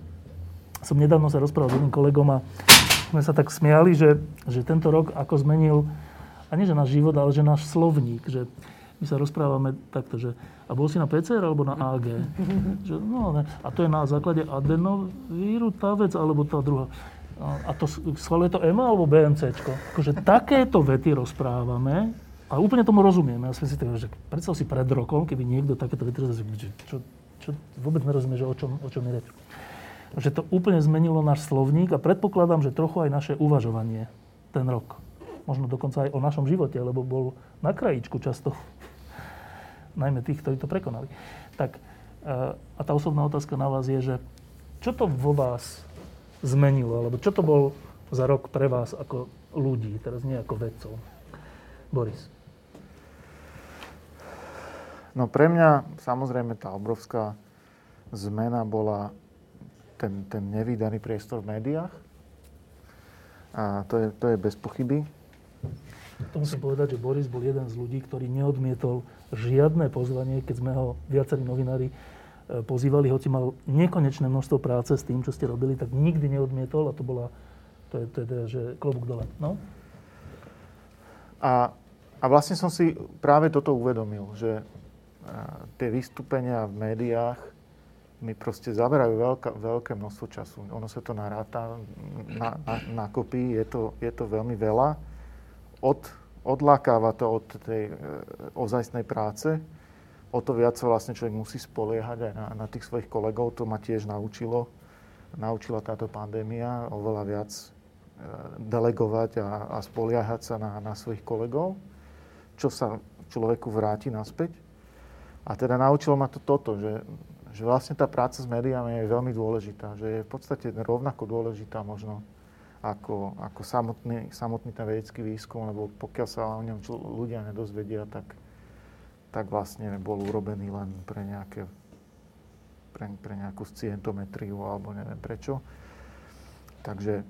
Som nedávno sa rozprával s jedným kolegom a sme sa tak smiali, že, že tento rok ako zmenil a nie že náš život, ale že náš slovník, že my sa rozprávame takto, že a bol si na PCR alebo na AG? že, no, ne. A to je na základe adenovíru tá vec, alebo tá druhá. A, a to schvaluje to EMA alebo BMCčko? Akože takéto vety rozprávame a úplne tomu rozumieme. Ja som si tak, že predstav si pred rokom, keby niekto takéto vety rozprával, že čo, čo, vôbec nerozumie, že o čom, o čom je reč. Že to úplne zmenilo náš slovník a predpokladám, že trochu aj naše uvažovanie ten rok možno dokonca aj o našom živote, lebo bol na krajičku často, najmä tých, ktorí to prekonali. Tak, eh, a tá osobná otázka na vás je, že čo to vo vás zmenilo, alebo čo to bol za rok pre vás ako ľudí, teraz nie ako vedcov? Boris. No pre mňa samozrejme tá obrovská zmena bola ten, ten nevydaný priestor v médiách. A to je, to je bez pochyby. To musím povedať, že Boris bol jeden z ľudí, ktorý neodmietol žiadne pozvanie, keď sme ho viacerí novinári e, pozývali, hoci mal nekonečné množstvo práce s tým, čo ste robili, tak nikdy neodmietol a to bola, to je, teda, že klobúk dole. No? A, a vlastne som si práve toto uvedomil, že tie vystúpenia v médiách mi proste zaberajú veľká, veľké množstvo času. Ono sa to naráta na, na, na kopy, je to, je to veľmi veľa. Od, odlákáva to od tej e, ozajstnej práce. O to viac sa vlastne človek musí spoliehať aj na, na tých svojich kolegov. To ma tiež naučilo. Naučila táto pandémia oveľa viac e, delegovať a, a spoliehať sa na, na svojich kolegov, čo sa človeku vráti naspäť. A teda naučilo ma to toto, že že vlastne tá práca s médiami je veľmi dôležitá, že je v podstate rovnako dôležitá možno ako, ako samotný, samotný ten vedecký výskum, lebo pokiaľ sa o ňom ľudia nedozvedia, tak, tak vlastne bol urobený len pre, nejaké, pre, pre nejakú scientometriu alebo neviem prečo. Takže e,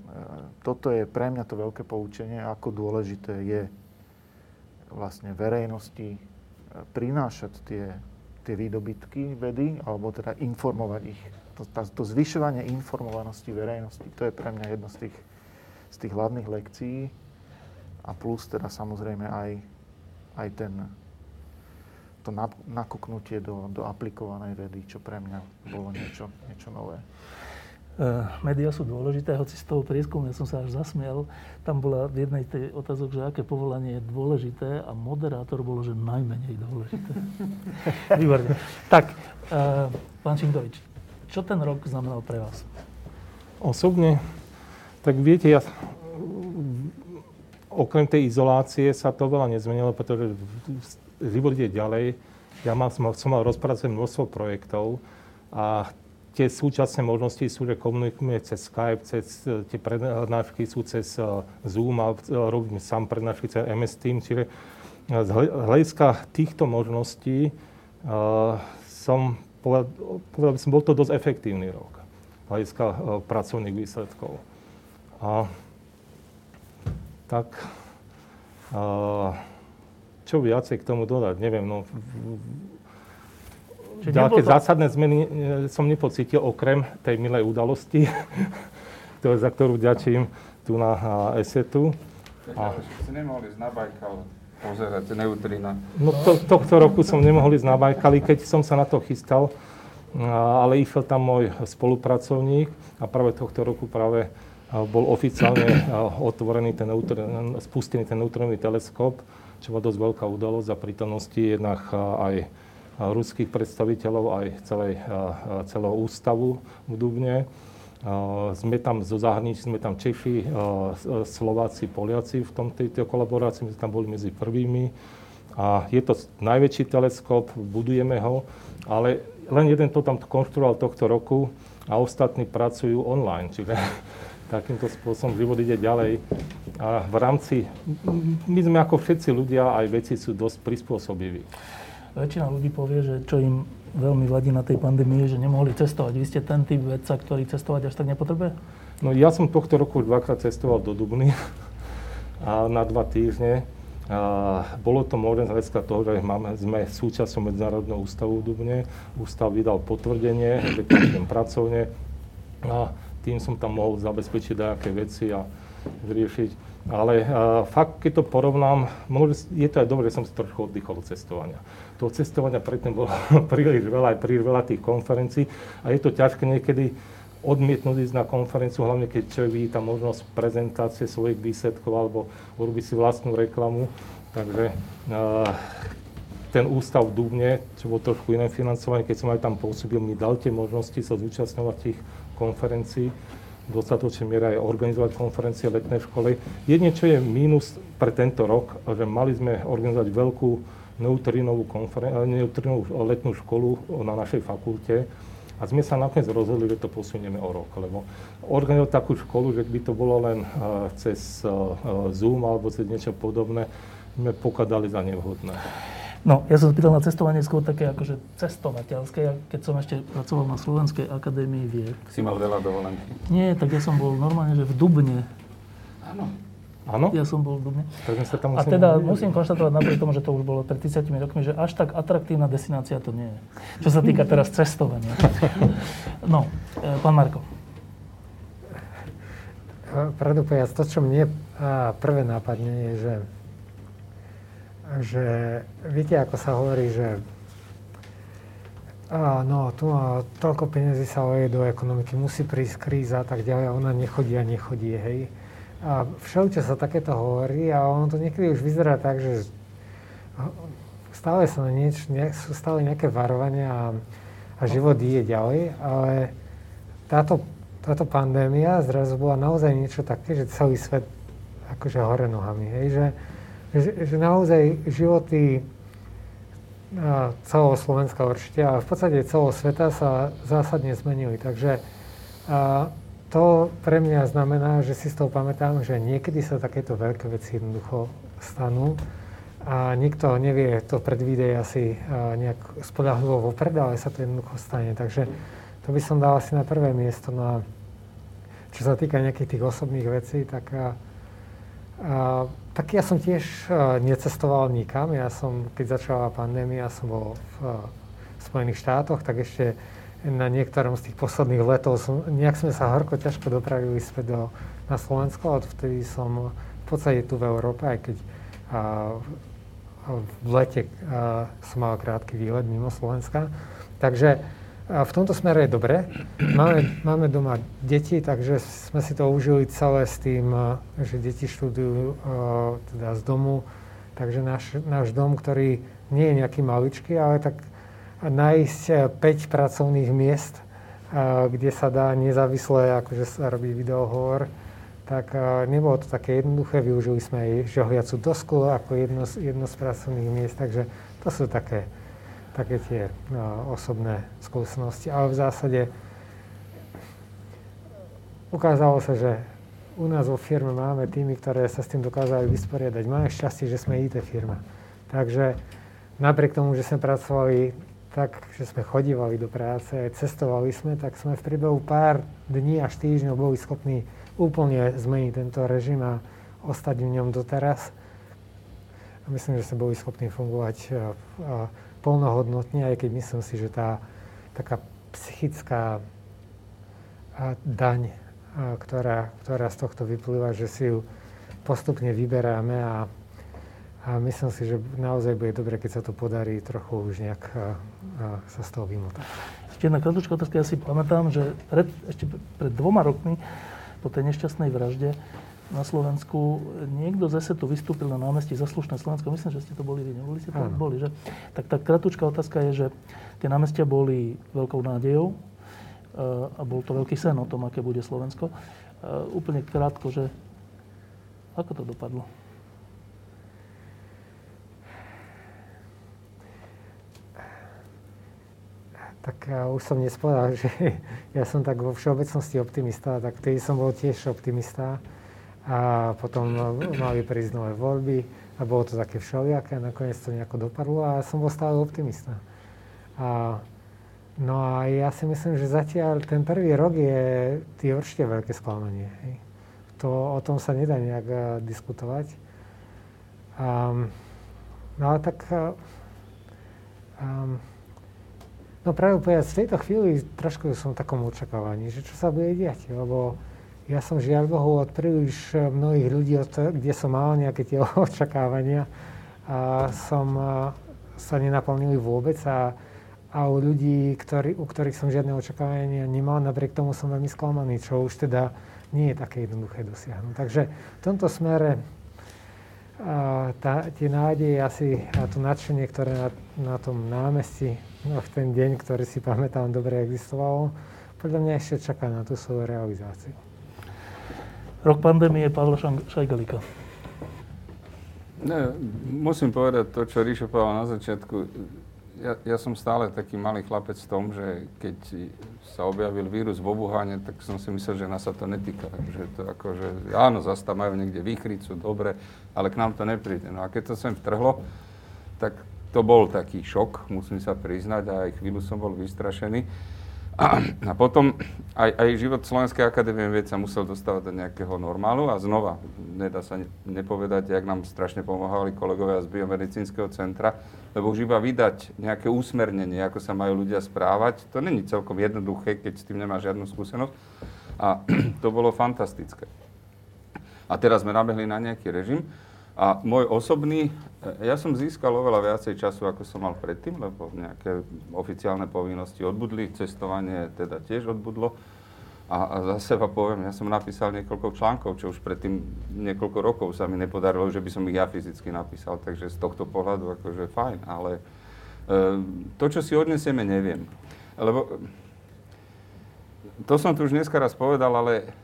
toto je pre mňa to veľké poučenie, ako dôležité je vlastne verejnosti e, prinášať tie tie výdobytky vedy, alebo teda informovať ich. To, to zvyšovanie informovanosti verejnosti, to je pre mňa jedno z tých, z tých hlavných lekcií. A plus teda samozrejme aj, aj ten, to nakúknutie do, do aplikovanej vedy, čo pre mňa bolo niečo, niečo nové. Uh, média sú dôležité, hoci z toho prieskumu ja som sa až zasmiel. Tam bola v jednej tej otázok, že aké povolanie je dôležité a moderátor bolo, že najmenej dôležité. Výborne. Tak, uh, pán Šinkovič, čo ten rok znamenal pre vás? Osobne? Tak viete, ja okrem tej izolácie sa to veľa nezmenilo, pretože život ide ďalej. Ja mal, som, som mal rozpracovať množstvo projektov a tie súčasné možnosti sú, že komunikujeme cez Skype, cez e, tie prednášky sú cez e, Zoom a e, robíme sám prednášky cez MS Team. Čiže z hľadiska týchto možností som povedal, povedal by som, bol to dosť efektívny rok hľadiska pracovných výsledkov. A tak čo viacej k tomu dodať, neviem, no Čiže Ďalké to... zásadné zmeny e, som nepocítil okrem tej milej udalosti, za ktorú ďačím tu na ESETu. A... Si nemohli ísť na Bajkal pozerať neutrina. No to, tohto roku som nemohol ísť na Bajkali, keď som sa na to chystal, ale išiel tam môj spolupracovník a práve tohto roku práve bol oficiálne otvorený ten spustený ten neutrinový teleskop, čo bola dosť veľká udalosť za prítomnosti jednak aj ruských predstaviteľov aj celej, celého ústavu v Dubne. Sme tam zo zahraničí, sme tam Češi, Slováci, Poliaci v tom tejto kolaborácii, my sme tam boli medzi prvými. A je to najväčší teleskop, budujeme ho, ale len jeden to tam konštruoval tohto roku a ostatní pracujú online. Čiže takýmto spôsobom život ide ďalej. A v rámci, my sme ako všetci ľudia, aj veci sú dosť prispôsobiví väčšina ľudí povie, že čo im veľmi vadí na tej pandémii, že nemohli cestovať. Vy ste ten typ vedca, ktorý cestovať až tak nepotrebuje? No ja som tohto roku dvakrát cestoval do Dubny a na dva týždne. A bolo to možné z hľadiska toho, že máme, sme súčasťou Medzinárodného ústavu v Dubne. Ústav vydal potvrdenie, že pôjdem pracovne a tým som tam mohol zabezpečiť nejaké veci a vyriešiť. Ale uh, fakt, keď to porovnám, môže, je to aj dobré, že som si trošku oddychol od cestovania toho cestovania predtým bolo príliš veľa, aj príliš veľa tých konferencií a je to ťažké niekedy odmietnúť ísť na konferenciu, hlavne keď človek vidí tam možnosť prezentácie svojich výsledkov alebo urobiť si vlastnú reklamu. Takže uh, ten ústav v Dubne, čo bol trošku iné financovanie, keď som aj tam pôsobil, mi dal tie možnosti sa zúčastňovať tých konferencií v dostatočnej miere aj organizovať konferencie letnej školy. Jedine, čo je mínus pre tento rok, že mali sme organizovať veľkú neutrinovú, konferen- eh, neutrinovú letnú školu na našej fakulte. A sme sa nakoniec rozhodli, že to posunieme o rok, lebo organizovať takú školu, že by to bolo len uh, cez uh, Zoom alebo cez niečo podobné, sme pokladali za nevhodné. No, ja som spýtal na cestovanie skôr také akože cestovateľské, keď som ešte pracoval na Slovenskej akadémii vied. Si mal veľa dovolenky? Nie, tak ja som bol normálne, že v Dubne. Áno. Áno? Ja som bol v Dubne. sa tam a teda musím konštatovať napriek tomu, že to už bolo pred 30 rokmi, že až tak atraktívna destinácia to nie je. Čo sa týka teraz cestovania. No, e, pán Marko. pravdu povedať, to, čo mne prvé nápadne, je, že, že viete, ako sa hovorí, že a, no, tu má toľko peniazy sa oje do ekonomiky, musí prísť kríza a tak ďalej, a ona nechodí a nechodí, hej. A všeluče sa takéto hovorí a ono to niekedy už vyzerá tak, že stále sú, nieč, ne, sú stále nejaké varovania a, a život ide ďalej, ale táto táto pandémia zrazu bola naozaj niečo také, že celý svet akože hore nohami. Hej? Že, že, naozaj životy celého Slovenska určite, ale v podstate celého sveta sa zásadne zmenili. Takže a, to pre mňa znamená, že si z toho pamätám, že niekedy sa takéto veľké veci jednoducho stanú a nikto nevie to predvídej asi nejak spodahlivo vopred, ale sa to jednoducho stane. Takže to by som dal asi na prvé miesto. No a čo sa týka nejakých tých osobných vecí, tak, a, a, tak ja som tiež a, necestoval nikam. Ja som, keď začala pandémia, som bol v, v Spojených štátoch, tak ešte na niektorom z tých posledných letov som, nejak sme sa horko ťažko dopravili späť do, na Slovensko, a vtedy som v podstate tu v Európe, aj keď a, v lete a, som mal krátky výlet mimo Slovenska. Takže v tomto smere je dobre. Máme, máme doma deti, takže sme si to užili celé s tým, že deti študujú teda z domu. Takže náš, náš dom, ktorý nie je nejaký maličký, ale tak nájsť 5 e, pracovných miest, kde sa dá nezávisle akože sa robí videohovor, tak nebolo to také jednoduché. Využili sme aj žohliacu dosku ako jedno, jedno z pracovných miest, takže to sú také také tie no, osobné skúsenosti. Ale v zásade ukázalo sa, že u nás vo firme máme týmy, ktoré sa s tým dokázali vysporiadať. Máme šťastie, že sme IT firma. Takže napriek tomu, že sme pracovali tak, že sme chodívali do práce, cestovali sme, tak sme v priebehu pár dní až týždňov boli schopní úplne zmeniť tento režim a ostať v ňom doteraz. A myslím, že sme boli schopní fungovať plnohodnotne, aj keď myslím si, že tá taká psychická daň, ktorá, ktorá z tohto vyplýva, že si ju postupne vyberáme a, a myslím si, že naozaj bude dobre, keď sa to podarí trochu už nejak a, a sa z toho vymotať. Ešte jedna kratučka otázka. Ja si pamätám, že pred, ešte pred dvoma rokmi po tej nešťastnej vražde na Slovensku. Niekto zase tu vystúpil na námestí Zaslušné Slovensko. Myslím, že ste to boli vy, neboli ste to? Áno. Boli, že? Tak tá kratučká otázka je, že tie námestia boli veľkou nádejou eh, a bol to veľký sen o tom, aké bude Slovensko. Uh, úplne krátko, že ako to dopadlo? Tak ja už som nespovedal, že ja som tak vo všeobecnosti optimista, tak vtedy som bol tiež optimista a potom mali prísť nové voľby a bolo to také všelijaké a nakoniec to nejako dopadlo a som bol stále optimista. A, no a ja si myslím, že zatiaľ ten prvý rok je tý určite veľké sklamanie. Hej. To, o tom sa nedá nejak uh, diskutovať. Um, no ale tak um, no práve povedať, v tejto chvíli trošku som v takom očakávaní, že čo sa bude diať, lebo ja som žiaľ Bohu od príliš mnohých ľudí, kde som mal nejaké tie očakávania, a som sa nenaplnili vôbec a, a u ľudí, ktorý, u ktorých som žiadne očakávania nemal, napriek tomu som veľmi sklamaný, čo už teda nie je také jednoduché dosiahnuť. Takže v tomto smere a tá, tie nádeje asi a to nadšenie, ktoré na, na tom námestí no, v ten deň, ktorý si pamätám, dobre existovalo, podľa mňa ešte čaká na tú svoju realizáciu. Rok pandémie Pavla Šajgalika. Ne, musím povedať to, čo Ríšo povedal na začiatku. Ja, ja som stále taký malý chlapec v tom, že keď sa objavil vírus v Obuháne, tak som si myslel, že nás sa to netýka. Takže to akože, áno, zase tam majú niekde výchricu, dobre, ale k nám to nepríde. No a keď to sem vtrhlo, tak to bol taký šok, musím sa priznať, a aj chvíľu som bol vystrašený. A, a potom aj, aj život Slovenskej akadémie vied sa musel dostávať do nejakého normálu a znova, nedá sa nepovedať, jak nám strašne pomáhali kolegovia z biomedicínskeho centra, lebo už iba vydať nejaké úsmernenie, ako sa majú ľudia správať, to není celkom jednoduché, keď s tým nemá žiadnu skúsenosť. A to bolo fantastické. A teraz sme nabehli na nejaký režim. A môj osobný, e, ja som získal oveľa viacej času, ako som mal predtým, lebo nejaké oficiálne povinnosti odbudli, cestovanie teda tiež odbudlo. A, a za seba poviem, ja som napísal niekoľko článkov, čo už predtým niekoľko rokov sa mi nepodarilo, že by som ich ja fyzicky napísal, takže z tohto pohľadu akože fajn, ale e, to, čo si odnesieme, neviem. Lebo to som tu už dneska raz povedal, ale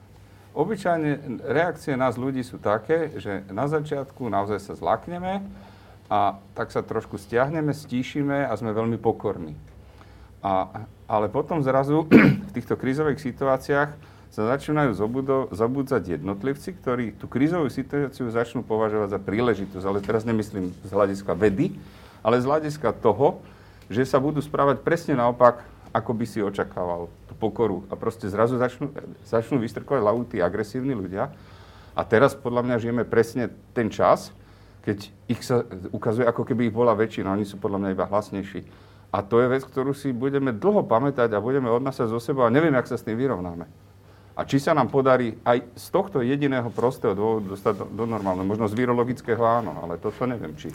obyčajne reakcie nás ľudí sú také, že na začiatku naozaj sa zlakneme a tak sa trošku stiahneme, stíšime a sme veľmi pokorní. A, ale potom zrazu v týchto krízových situáciách sa začínajú zabudzať jednotlivci, ktorí tú krízovú situáciu začnú považovať za príležitosť. Ale teraz nemyslím z hľadiska vedy, ale z hľadiska toho, že sa budú správať presne naopak, ako by si očakával tú pokoru. A proste zrazu začnú, začnú vystrkovať hlavu tí agresívni ľudia. A teraz podľa mňa žijeme presne ten čas, keď ich sa ukazuje, ako keby ich bola väčšina. Oni sú podľa mňa iba hlasnejší. A to je vec, ktorú si budeme dlho pamätať a budeme odnasať zo seba a neviem, jak sa s tým vyrovnáme. A či sa nám podarí aj z tohto jediného prostého dôvodu dostať do, do normálneho, možno z virologického áno, ale toto neviem, či...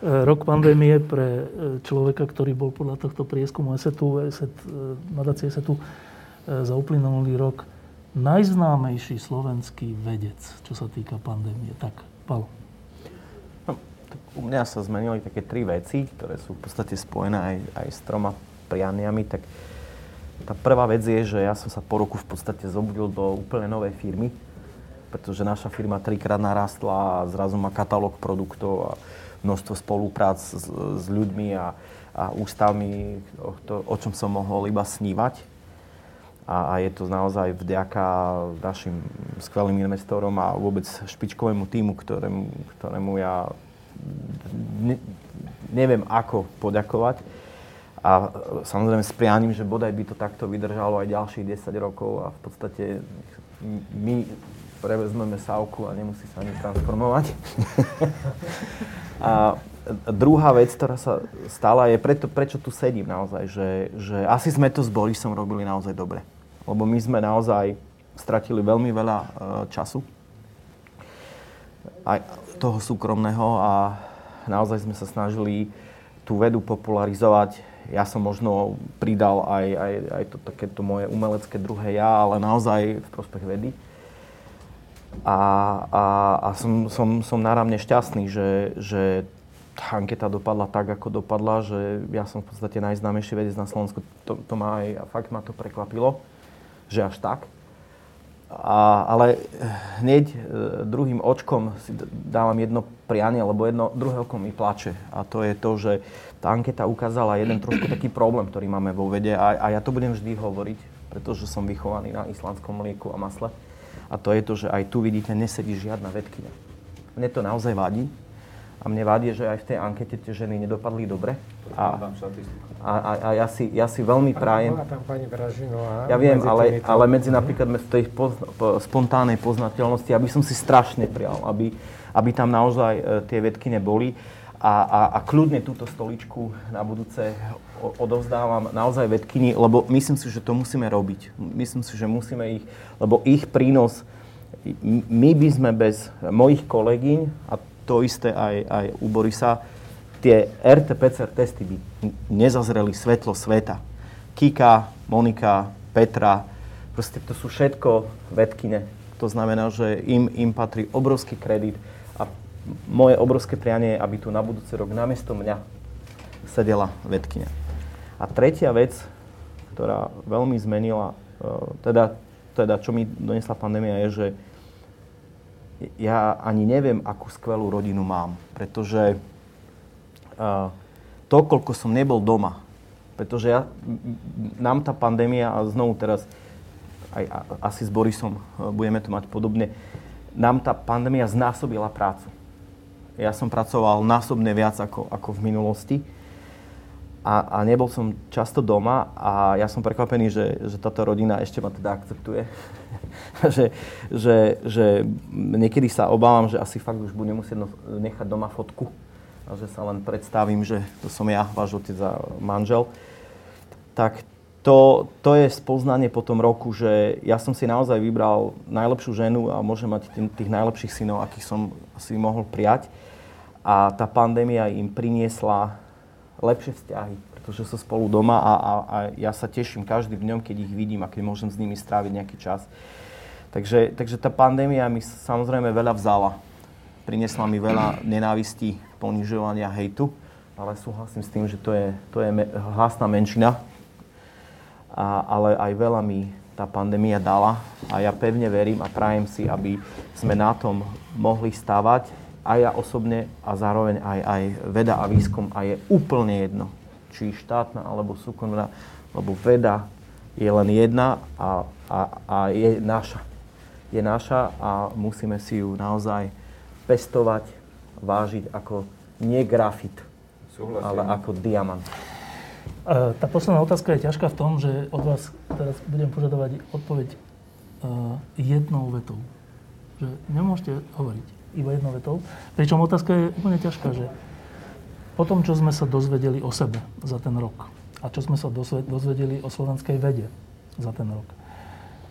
E, rok pandémie pre e, človeka, ktorý bol podľa tohto prieskumu ESETu, ESET, e, nadácie ESETu za uplynulý rok najznámejší slovenský vedec, čo sa týka pandémie. Tak, Paolo. U mňa sa zmenili také tri veci, ktoré sú v podstate spojené aj, aj s troma prianiami. Tak tá prvá vec je, že ja som sa po roku v podstate zobudil do úplne novej firmy, pretože naša firma trikrát narastla a zrazu má katalóg produktov a množstvo spoluprác s, s ľuďmi a, a ústavmi, o, to, o čom som mohol iba snívať. A, a je to naozaj vďaka našim skvelým investorom a vôbec špičkovému týmu, ktorému, ktorému ja ne, neviem ako poďakovať. A samozrejme s prianím, že bodaj by to takto vydržalo aj ďalších 10 rokov a v podstate my prevezmeme sávku a nemusí sa ani transformovať. a druhá vec, ktorá sa stala, je preto, prečo tu sedím naozaj, že, že asi sme to s Borisom robili naozaj dobre. Lebo my sme naozaj stratili veľmi veľa uh, času. Aj toho súkromného a naozaj sme sa snažili tú vedu popularizovať. Ja som možno pridal aj, aj, aj to takéto moje umelecké druhé ja, ale naozaj v prospech vedy. A, a, a som, som, som náramne šťastný, že, že tá anketa dopadla tak, ako dopadla, že ja som v podstate najznámejší vedec na Slovensku. To, to ma aj, fakt ma to prekvapilo, že až tak. A, ale hneď e, druhým očkom si dávam jedno prianie, lebo jedno druhé oko mi plače. A to je to, že tá anketa ukázala jeden trošku taký problém, ktorý máme vo vede. A, a ja to budem vždy hovoriť, pretože som vychovaný na islandskom mlieku a masle. A to je to, že aj tu vidíte, nesedí žiadna vedkynia. Mne to naozaj vadí. A mne vadí, že aj v tej ankete tie ženy nedopadli dobre. A, a, a, a ja, si, ja si veľmi prajem... Tam pani Bražinová. Ja viem, ale, ale medzi napríklad v tej pozna, po, spontánnej poznateľnosti, aby som si strašne prial, aby, aby tam naozaj e, tie vedky neboli. A, a, a kľudne túto stoličku na budúce odovzdávam naozaj vedkyni, lebo myslím si, že to musíme robiť. Myslím si, že musíme ich, lebo ich prínos, my by sme bez mojich kolegyň, a to isté aj, aj u Borisa, tie RT-PCR testy by nezazreli svetlo sveta. Kika, Monika, Petra, proste to sú všetko vedkine. To znamená, že im, im patrí obrovský kredit a moje obrovské prianie je, aby tu na budúci rok namiesto mňa sedela vedkynia. A tretia vec, ktorá veľmi zmenila, e, teda, teda čo mi donesla pandémia, je, že ja ani neviem, akú skvelú rodinu mám, pretože to, koľko som nebol doma. Pretože ja, nám tá pandémia, a znovu teraz aj asi s Borisom e, budeme to mať podobne, nám tá pandémia znásobila prácu. Ja som pracoval násobne viac ako, ako v minulosti a, a nebol som často doma a ja som prekvapený, že, že táto rodina ešte ma teda akceptuje. že, že, že niekedy sa obávam, že asi fakt už budem musieť nechať doma fotku a že sa len predstavím, že to som ja, váš otec a manžel, tak to, to je spoznanie po tom roku, že ja som si naozaj vybral najlepšiu ženu a môžem mať tých najlepších synov, akých som si mohol prijať. A tá pandémia im priniesla lepšie vzťahy, pretože sú spolu doma a, a, a ja sa teším každým dňom, keď ich vidím a keď môžem s nimi stráviť nejaký čas. Takže, takže tá pandémia mi samozrejme veľa vzala. Priniesla mi veľa nenávistí, ponižovania, hejtu, ale súhlasím s tým, že to je, to je hlasná menšina, a, ale aj veľa mi tá pandémia dala a ja pevne verím a prajem si, aby sme na tom mohli stavať aj ja osobne a zároveň aj, aj veda a výskum a je úplne jedno, či štátna alebo súkromná, lebo veda je len jedna a, a, a je naša. Je naša a musíme si ju naozaj pestovať, vážiť ako nie grafit, Súhlasím. ale ako diamant. Tá posledná otázka je ťažká v tom, že od vás teraz budem požadovať odpoveď e, jednou vetou. Že nemôžete hovoriť iba jednou vetou. Pričom otázka je úplne ťažká, že po tom, čo sme sa dozvedeli o sebe za ten rok a čo sme sa dozvedeli o slovenskej vede za ten rok,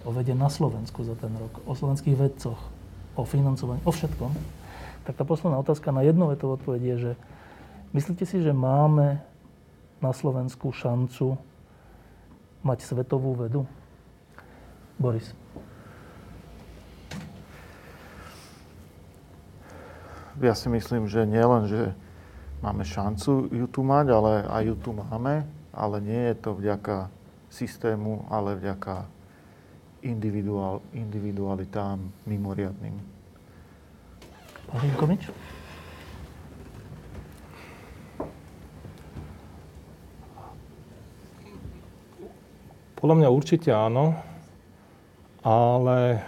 o vede na Slovensku za ten rok, o slovenských vedcoch, o financovaní, o všetkom, tak tá posledná otázka na jednu vetovú odpoveď je, že myslíte si, že máme na Slovensku šancu mať svetovú vedu? Boris. Ja si myslím, že nielen, že máme šancu ju tu mať, ale aj ju tu máme, ale nie je to vďaka systému, ale vďaka individuál, individualitám mimoriadným. Pán Vinkovič? Podľa mňa určite áno, ale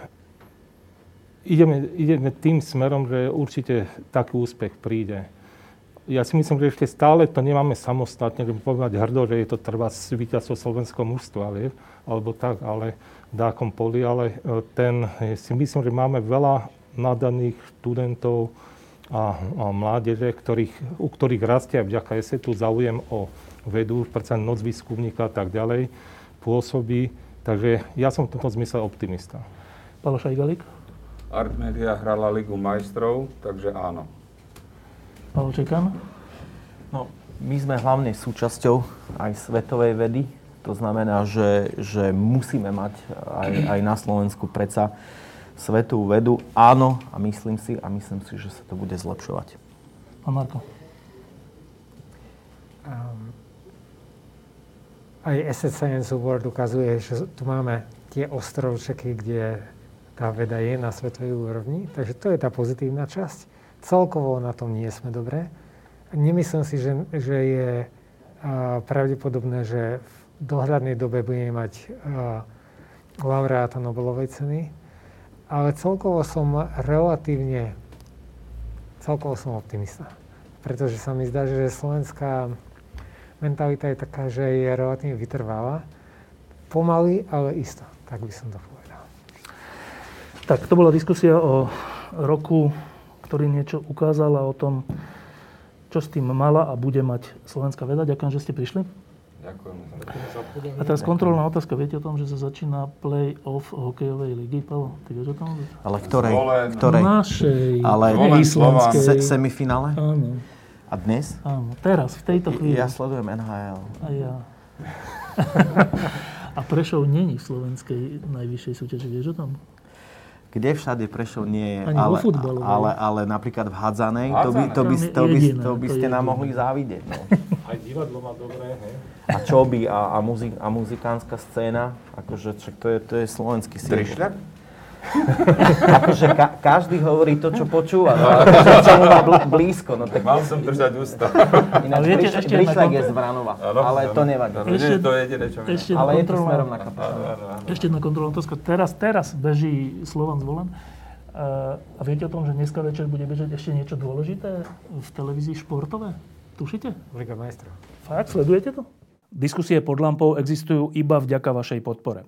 ideme, ideme tým smerom, že určite taký úspech príde. Ja si myslím, že ešte stále to nemáme samostatne, že povedať hrdo, že je to trvá víťazstvo slovenského mužstva, alebo tak, ale v dákom poli, ale e, ten, si myslím, že máme veľa nadaných študentov a, a mládeže, ktorých, u ktorých rastie vďaka ESETu záujem o vedu, predsa noc výskumníka a tak ďalej pôsobí. Takže ja som v tomto zmysle optimista. Paolo Šajgalík? Art Media hrala Ligu majstrov, takže áno. Paolo Čekan? No, my sme hlavne súčasťou aj svetovej vedy. To znamená, že, že musíme mať aj, aj na Slovensku predsa svetovú vedu. Áno, a myslím si, a myslím si, že sa to bude zlepšovať. Pán Marko? Um, aj Asset Science Award ukazuje, že tu máme tie ostrovčeky, kde tá veda je na svetovej úrovni. Takže to je tá pozitívna časť. Celkovo na tom nie sme dobré. Nemyslím si, že, že je a, pravdepodobné, že v dohľadnej dobe budeme mať a, laureáta Nobelovej ceny. Ale celkovo som relatívne, celkovo som optimista. Pretože sa mi zdá, že slovenská mentalita je taká, že je relatívne vytrvalá. Pomaly, ale isto. Tak by som to povedal. Tak to bola diskusia o roku, ktorý niečo ukázal a o tom, čo s tým mala a bude mať slovenská veda. Ďakujem, že ste prišli. Ďakujem. A teraz kontrolná otázka. Viete o tom, že sa začína play-off hokejovej ligy? Pavel, ty vieš o tom? Ale ktorej? Zvolen. ktorej? Našej. Ale islandskej. Se, semifinále? Áno. A dnes? Áno, teraz, v tejto chvíli. Ja sledujem NHL. A ja. a Prešov není v slovenskej najvyššej súťaži, vieš o tom? Kde všade Prešov nie je, Ani ale, vo futbale, ale, ale napríklad v Hadzanej, to by, to by, to by, jediné, to by ste nám mohli závidieť. No. Aj divadlo má dobré, hej? A čo by, a, a, muzik, a muzikánska scéna, akože to je, to je slovenský síl. Trišľak? Akože ka, každý hovorí to, čo počúva, no, ale akože čo mu má bl- blízko. No, tak Mal som držať ústa. ináč Ale viete, Briš- ešte Brišľak je z Vranova, ale áno. to nevadí. Áno, Ešte- to je jediné, čo. Ešte Ale je to smerom na kapitána. Ešte jedna kontrolná otázka. Teraz, teraz beží Slovan zvolen. Uh, a viete o tom, že dneska večer bude bežať ešte niečo dôležité v televízii športové? Tušite? Liga majstrov. Fakt? Sledujete to? Diskusie pod lampou existujú iba vďaka vašej podpore.